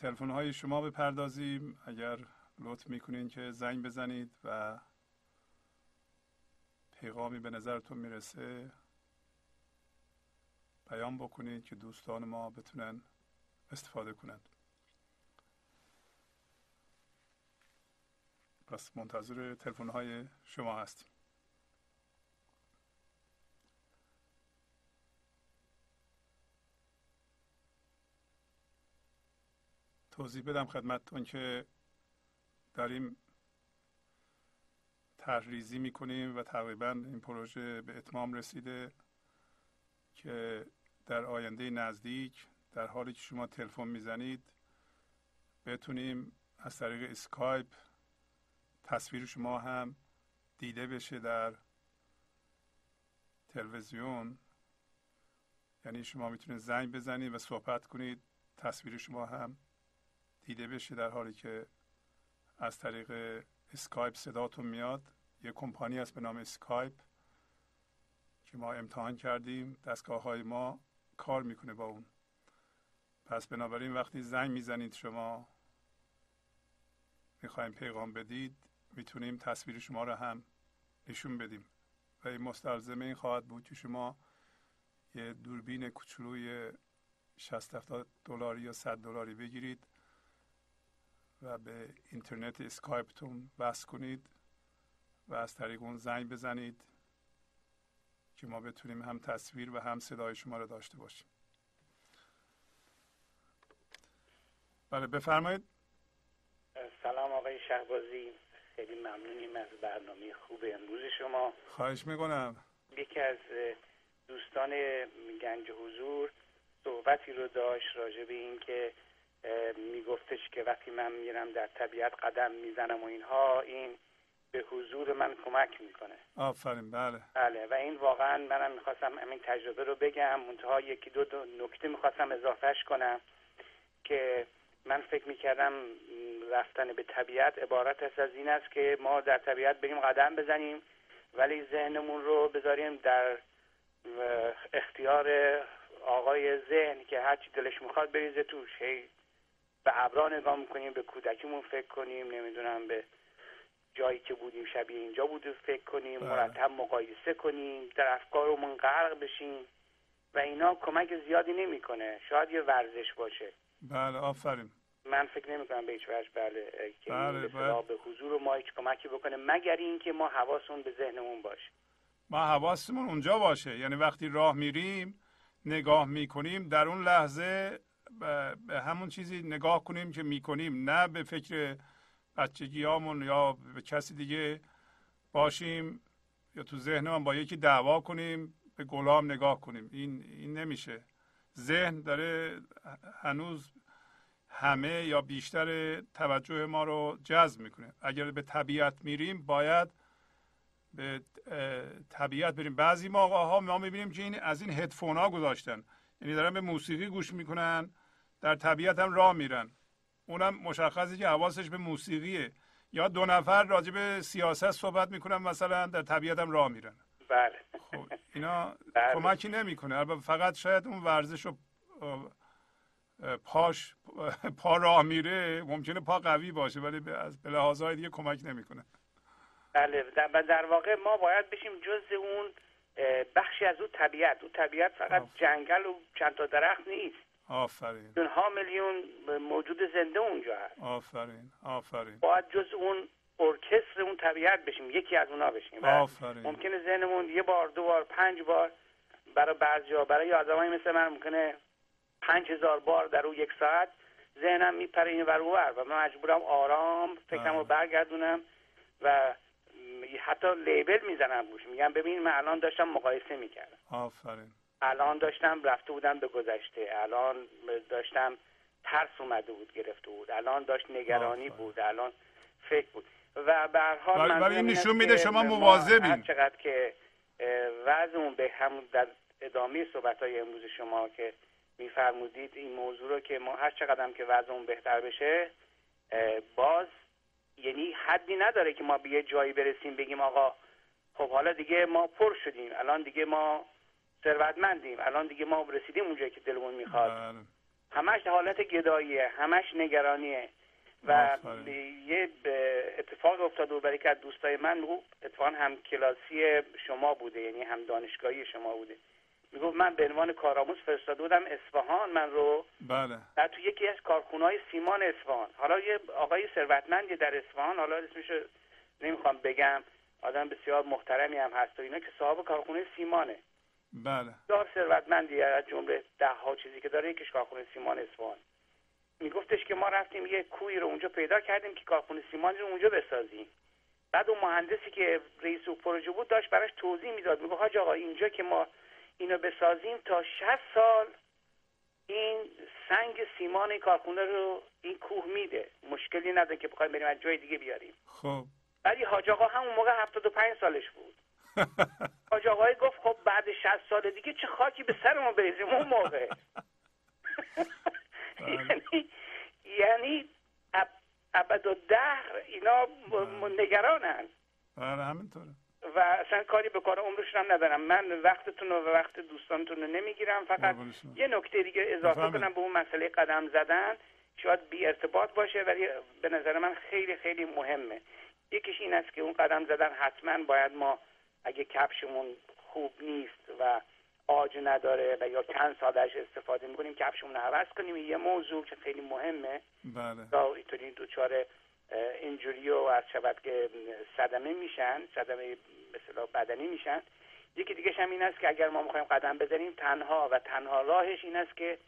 تلفن های شما بپردازیم. اگر لطف می‌کنین که زنگ بزنید و پیغامی به نظرتون می‌رسه بیان بکنید که دوستان ما بتونن استفاده کنند. پس منتظر تلفن های شما هستیم. توضیح بدم خدمتتون که داریم تحریزی می‌کنیم و تقریبا این پروژه به اتمام رسیده که در آینده نزدیک در حالی که شما تلفن می‌زنید بتونیم از طریق اسکایپ تصویر شما هم دیده بشه در تلویزیون. یعنی شما می‌تونید زنگ بزنید و صحبت کنید تصویر شما هم دیده بشه در حالی که از طریق اسکایپ صداتون میاد. یه کمپانی هست به نام اسکایپ که ما امتحان کردیم. دستگاه های ما کار می‌کنه با اون. پس بنابراین وقتی زنگ می‌زنید شما می‌خوایم پیغام بدید می‌تونیم تصویر شما رو هم نشون بدیم. و این مستلزمه این خواهد بود که شما یه دوربین کوچولوی 60 70 دلاری یا 100 دلاری بگیرید. و به اینترنت اسکایپتون وصل کنید و از طریق اون زنگ بزنید که ما بتونیم هم تصویر و هم صدای شما رو داشته باشیم. بله بفرمایید. سلام آقای شهبازی. خیلی ممنونیم از برنامه خوب امروز شما. خواهش می‌کنم. یکی از دوستان گنج حضور صحبتی رو داشت راجع به این که میگفتش که وقتی من میرم در طبیعت قدم می‌زنم و اینها این به حضور من کمک می‌کنه. آفرین بله. بله و این واقعا منم می‌خواستم همین تجربه رو بگم. منتها یکی دو, دو نکته می‌خواستم اضافهش کنم که من فکر می‌کردم رفتن به طبیعت عبارت است از این است که ما در طبیعت بریم قدم بزنیم ولی ذهنمون رو بذاریم در اختیار آقای ذهن که هرچی دلش می‌خواد بریزه توش. هی به ابرا نگاه می‌کنیم به کودکیمون فکر کنیم نمی‌دونم به جایی که بودیم شبیه اینجا بوده فکر کنیم بله. مرتب مقایسه کنیم در افکارمون غرق بشیم و اینا کمک زیادی نمی‌کنه. شاید یه ورزش باشه. بله آفرین. من فکر نمی کنم به هیچ وجه بله که بله، بله. به حضور ما هیچ کمکی بکنه مگر اینکه ما حواسمون به ذهنمون باشه. ما حواسمون اونجا باشه. یعنی وقتی راه میریم نگاه می‌کنیم در اون لحظه به- همون چیزی نگاه کنیم که می‌کنیم نه به فکر بچگیامون یا به کسی دیگه باشیم یا تو ذهنمون با یکی دعوا کنیم به گلام نگاه کنیم. این این نمیشه. ذهن داره هنوز همه یا بیشتر توجه ما رو جذب می‌کنه. اگر به طبیعت میریم باید به طبیعت بریم. بعضی موقع ها ما می‌بینیم که این از این هدفون ها گذاشتن. یعنی دارن به موسیقی گوش می‌کنن. در طبیعت هم راه میرن. اونم مشخصه که حواسش به موسیقیه. یا دو نفر راجع به سیاست صحبت می‌کنن مثلا در طبیعت هم راه میرن. بله. خب اینا بله. کمکی نمی‌کنه. البته فقط شاید اون ورزش و اه، اه، پاش پا راه میره ممکنه پا قوی باشه ولی به از به لحاظهای دیگه کمک نمی‌کنه. بله. در, واقع ما باید بشیم جز اون بخشی از اون طبیعت. اون طبیعت فقط. جنگل و چند تا درخت نیست. آفرین. ها میلیون موجود زنده اونجا هست. آفرین آفرین. باید جز اون ارکستر اون طبیعت بشیم یکی از اونا بشیم. و آفرین. ممکنه ذهنمون یه بار دو بار پنج بار برای بعضی ها برای آدمایی مثل من ممکنه پنج هزار بار در او یک ساعت ذهنم میپره این ور اون ور و من مجبورم آرام فکرم رو بله. برگردونم و حتی لیبل می‌زنم روش. میگم ببین من الان داشتم مقایسه می‌کردم. آفرین. الان داشتم رفته بودم به گذشته. الان داشتم ترس اومده بود گرفته بود. الان داشت نگرانی. بود. الان فکر بود. و به هر حال ولی- نشون میده شما ما مواظبین. هر چقدر که وضعمون به همون در ادامه صحبت های امروز شما که میفرمودید این موضوع رو که ما هر چقدر هم که وضعمون بهتر بشه باز یعنی حدی نداره که ما به یه جایی برسیم بگیم آقا خب حالا دیگه ما پر شدیم. الان دیگه ما ثروتمندیم. الان دیگه ما رسیدیم اونجایی که دلمون می‌خواد. بله. همش حالت گداییه همش نگرانیه. و. یه اتفاق افتاد و برای که دوستای من می‌گفت اتفاقا هم کلاسی شما بوده یعنی هم دانشگاهی شما بوده. می‌گفت من به عنوان کارآموز فرستاده بودم اصفهان من رو. بله. و تو یکی از کارخونه‌های سیمان اصفهان. حالا یه آقای ثروتمندی در اصفهان حالا اسمش نمی‌خوام بگم آدم بسیار محترمی هم هست و اینا که صاحب کارخونه سیمانه. بله. بسیار ثروتمندی از جمله ده ها چیزی که داره یکیش کارخونه سیمان اصفهان. میگفتش که ما رفتیم یه کوی رو اونجا پیدا کردیم که کارخونه سیمان رو اونجا بسازیم. بعد اون مهندسی که رئیس و پروژه بود داشت براش توضیح می‌داد. میگه حاج آقا اینجا که ما اینو بسازیم تا 60 سال این سنگ سیمان این کارخونه رو این کوه میده. مشکلی نداره که بخوایم بریم از جای دیگه بیاریم. خب. ولی حاج آقا همون موقع 75 سالش بود. حاج آقای گفت خب بعد 60 سال دیگه چه خاکی به سرمون بریزیم اون موقع. یعنی یعنی اب- ابد و دهر اینا م- نگرانن. بله همینطوره. و اصلا کاری به کار عمرشون هم ندارم. من وقتتون رو و وقت دوستانتون رو نمی‌گیرم فقط. یه نکته دیگه اضافه. کنم به اون مسئله قدم زدن. شاید بی ارتباط باشه ولی به نظر من خیلی خیلی مهمه. یکیش این است که اون قدم زدن حتما باید ما اگه کفشمون خوب نیست و آج نداره و یا چند سالش استفاده می‌کنیم کفشمون رو عوض کنیم یه موضوع که خیلی مهمه. بله. تا اینطوری دوچار اینجوری و از شود که صدمه میشن صدمه مثلا بدنی میشن. یکی دیگه هم این است که اگر ما می‌خوایم قدم بزنیم تنها و تنها راهش این است که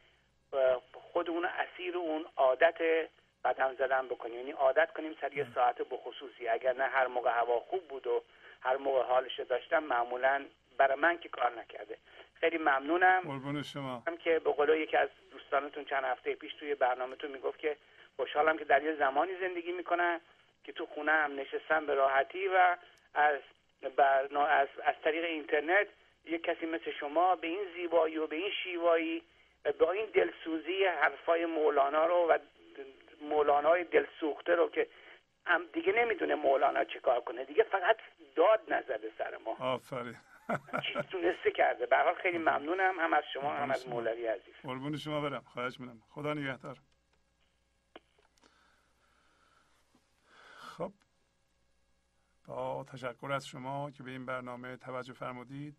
خودمون اسیر اون عادت قدم زدن بکنیم. یعنی عادت کنیم سر یه ساعت بخصوصی. اگر نه هر موقع هوا خوب بود و هر موقع حالش داشتم معمولا برای من که کار نکرده. خیلی ممنونم. قربون شما. هم که به قول یکی از دوستانتون چند هفته پیش توی برنامهتون می‌گفت که خوشحالم که در یه زمانی زندگی می‌کنم که تو خونه هم نشستم به راحتی و از برنا... از, از طریق اینترنت یک کسی مثل شما به این زیبایی و به این شیوایی و با این دلسوزی حرفای مولانا رو و مولانای دلسوخته رو که هم دیگه نمی‌دونه مولانا چه کار کنه. دیگه فقط داد نزده سر ما. آفرین. چیز تونسته کرده. به حال خیلی ممنونم. هم از شما هم از. مولوی عزیز. قربون شما برم. خواهش می‌کنم. خدا نگهدار. خب. با تشکر از شما که به این برنامه توجه فرمودید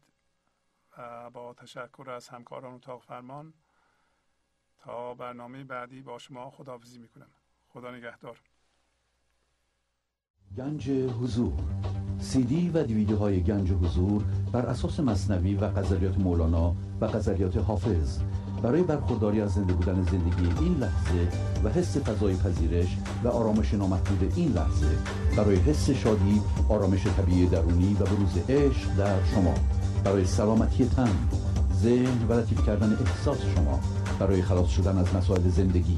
و با تشکر از همکاران اتاق فرمان تا برنامه بعدی با شما خداحافظی می‌کنم. خدا نگهدار. گنج حضور. سی دی و دیویدیو های گنج حضور بر اساس مصنوی و غزلیات مولانا و غزلیات حافظ. برای برخورداری از زنده بودن زندگی این لحظه و حس فضای پذیرش و آرامش نامحدود این لحظه برای حس شادی آرامش طبیعی درونی و بروز عشق در شما. برای سلامتی تن ذهن و لطیف کردن احساس شما. برای خلاص شدن از مسائل زندگی.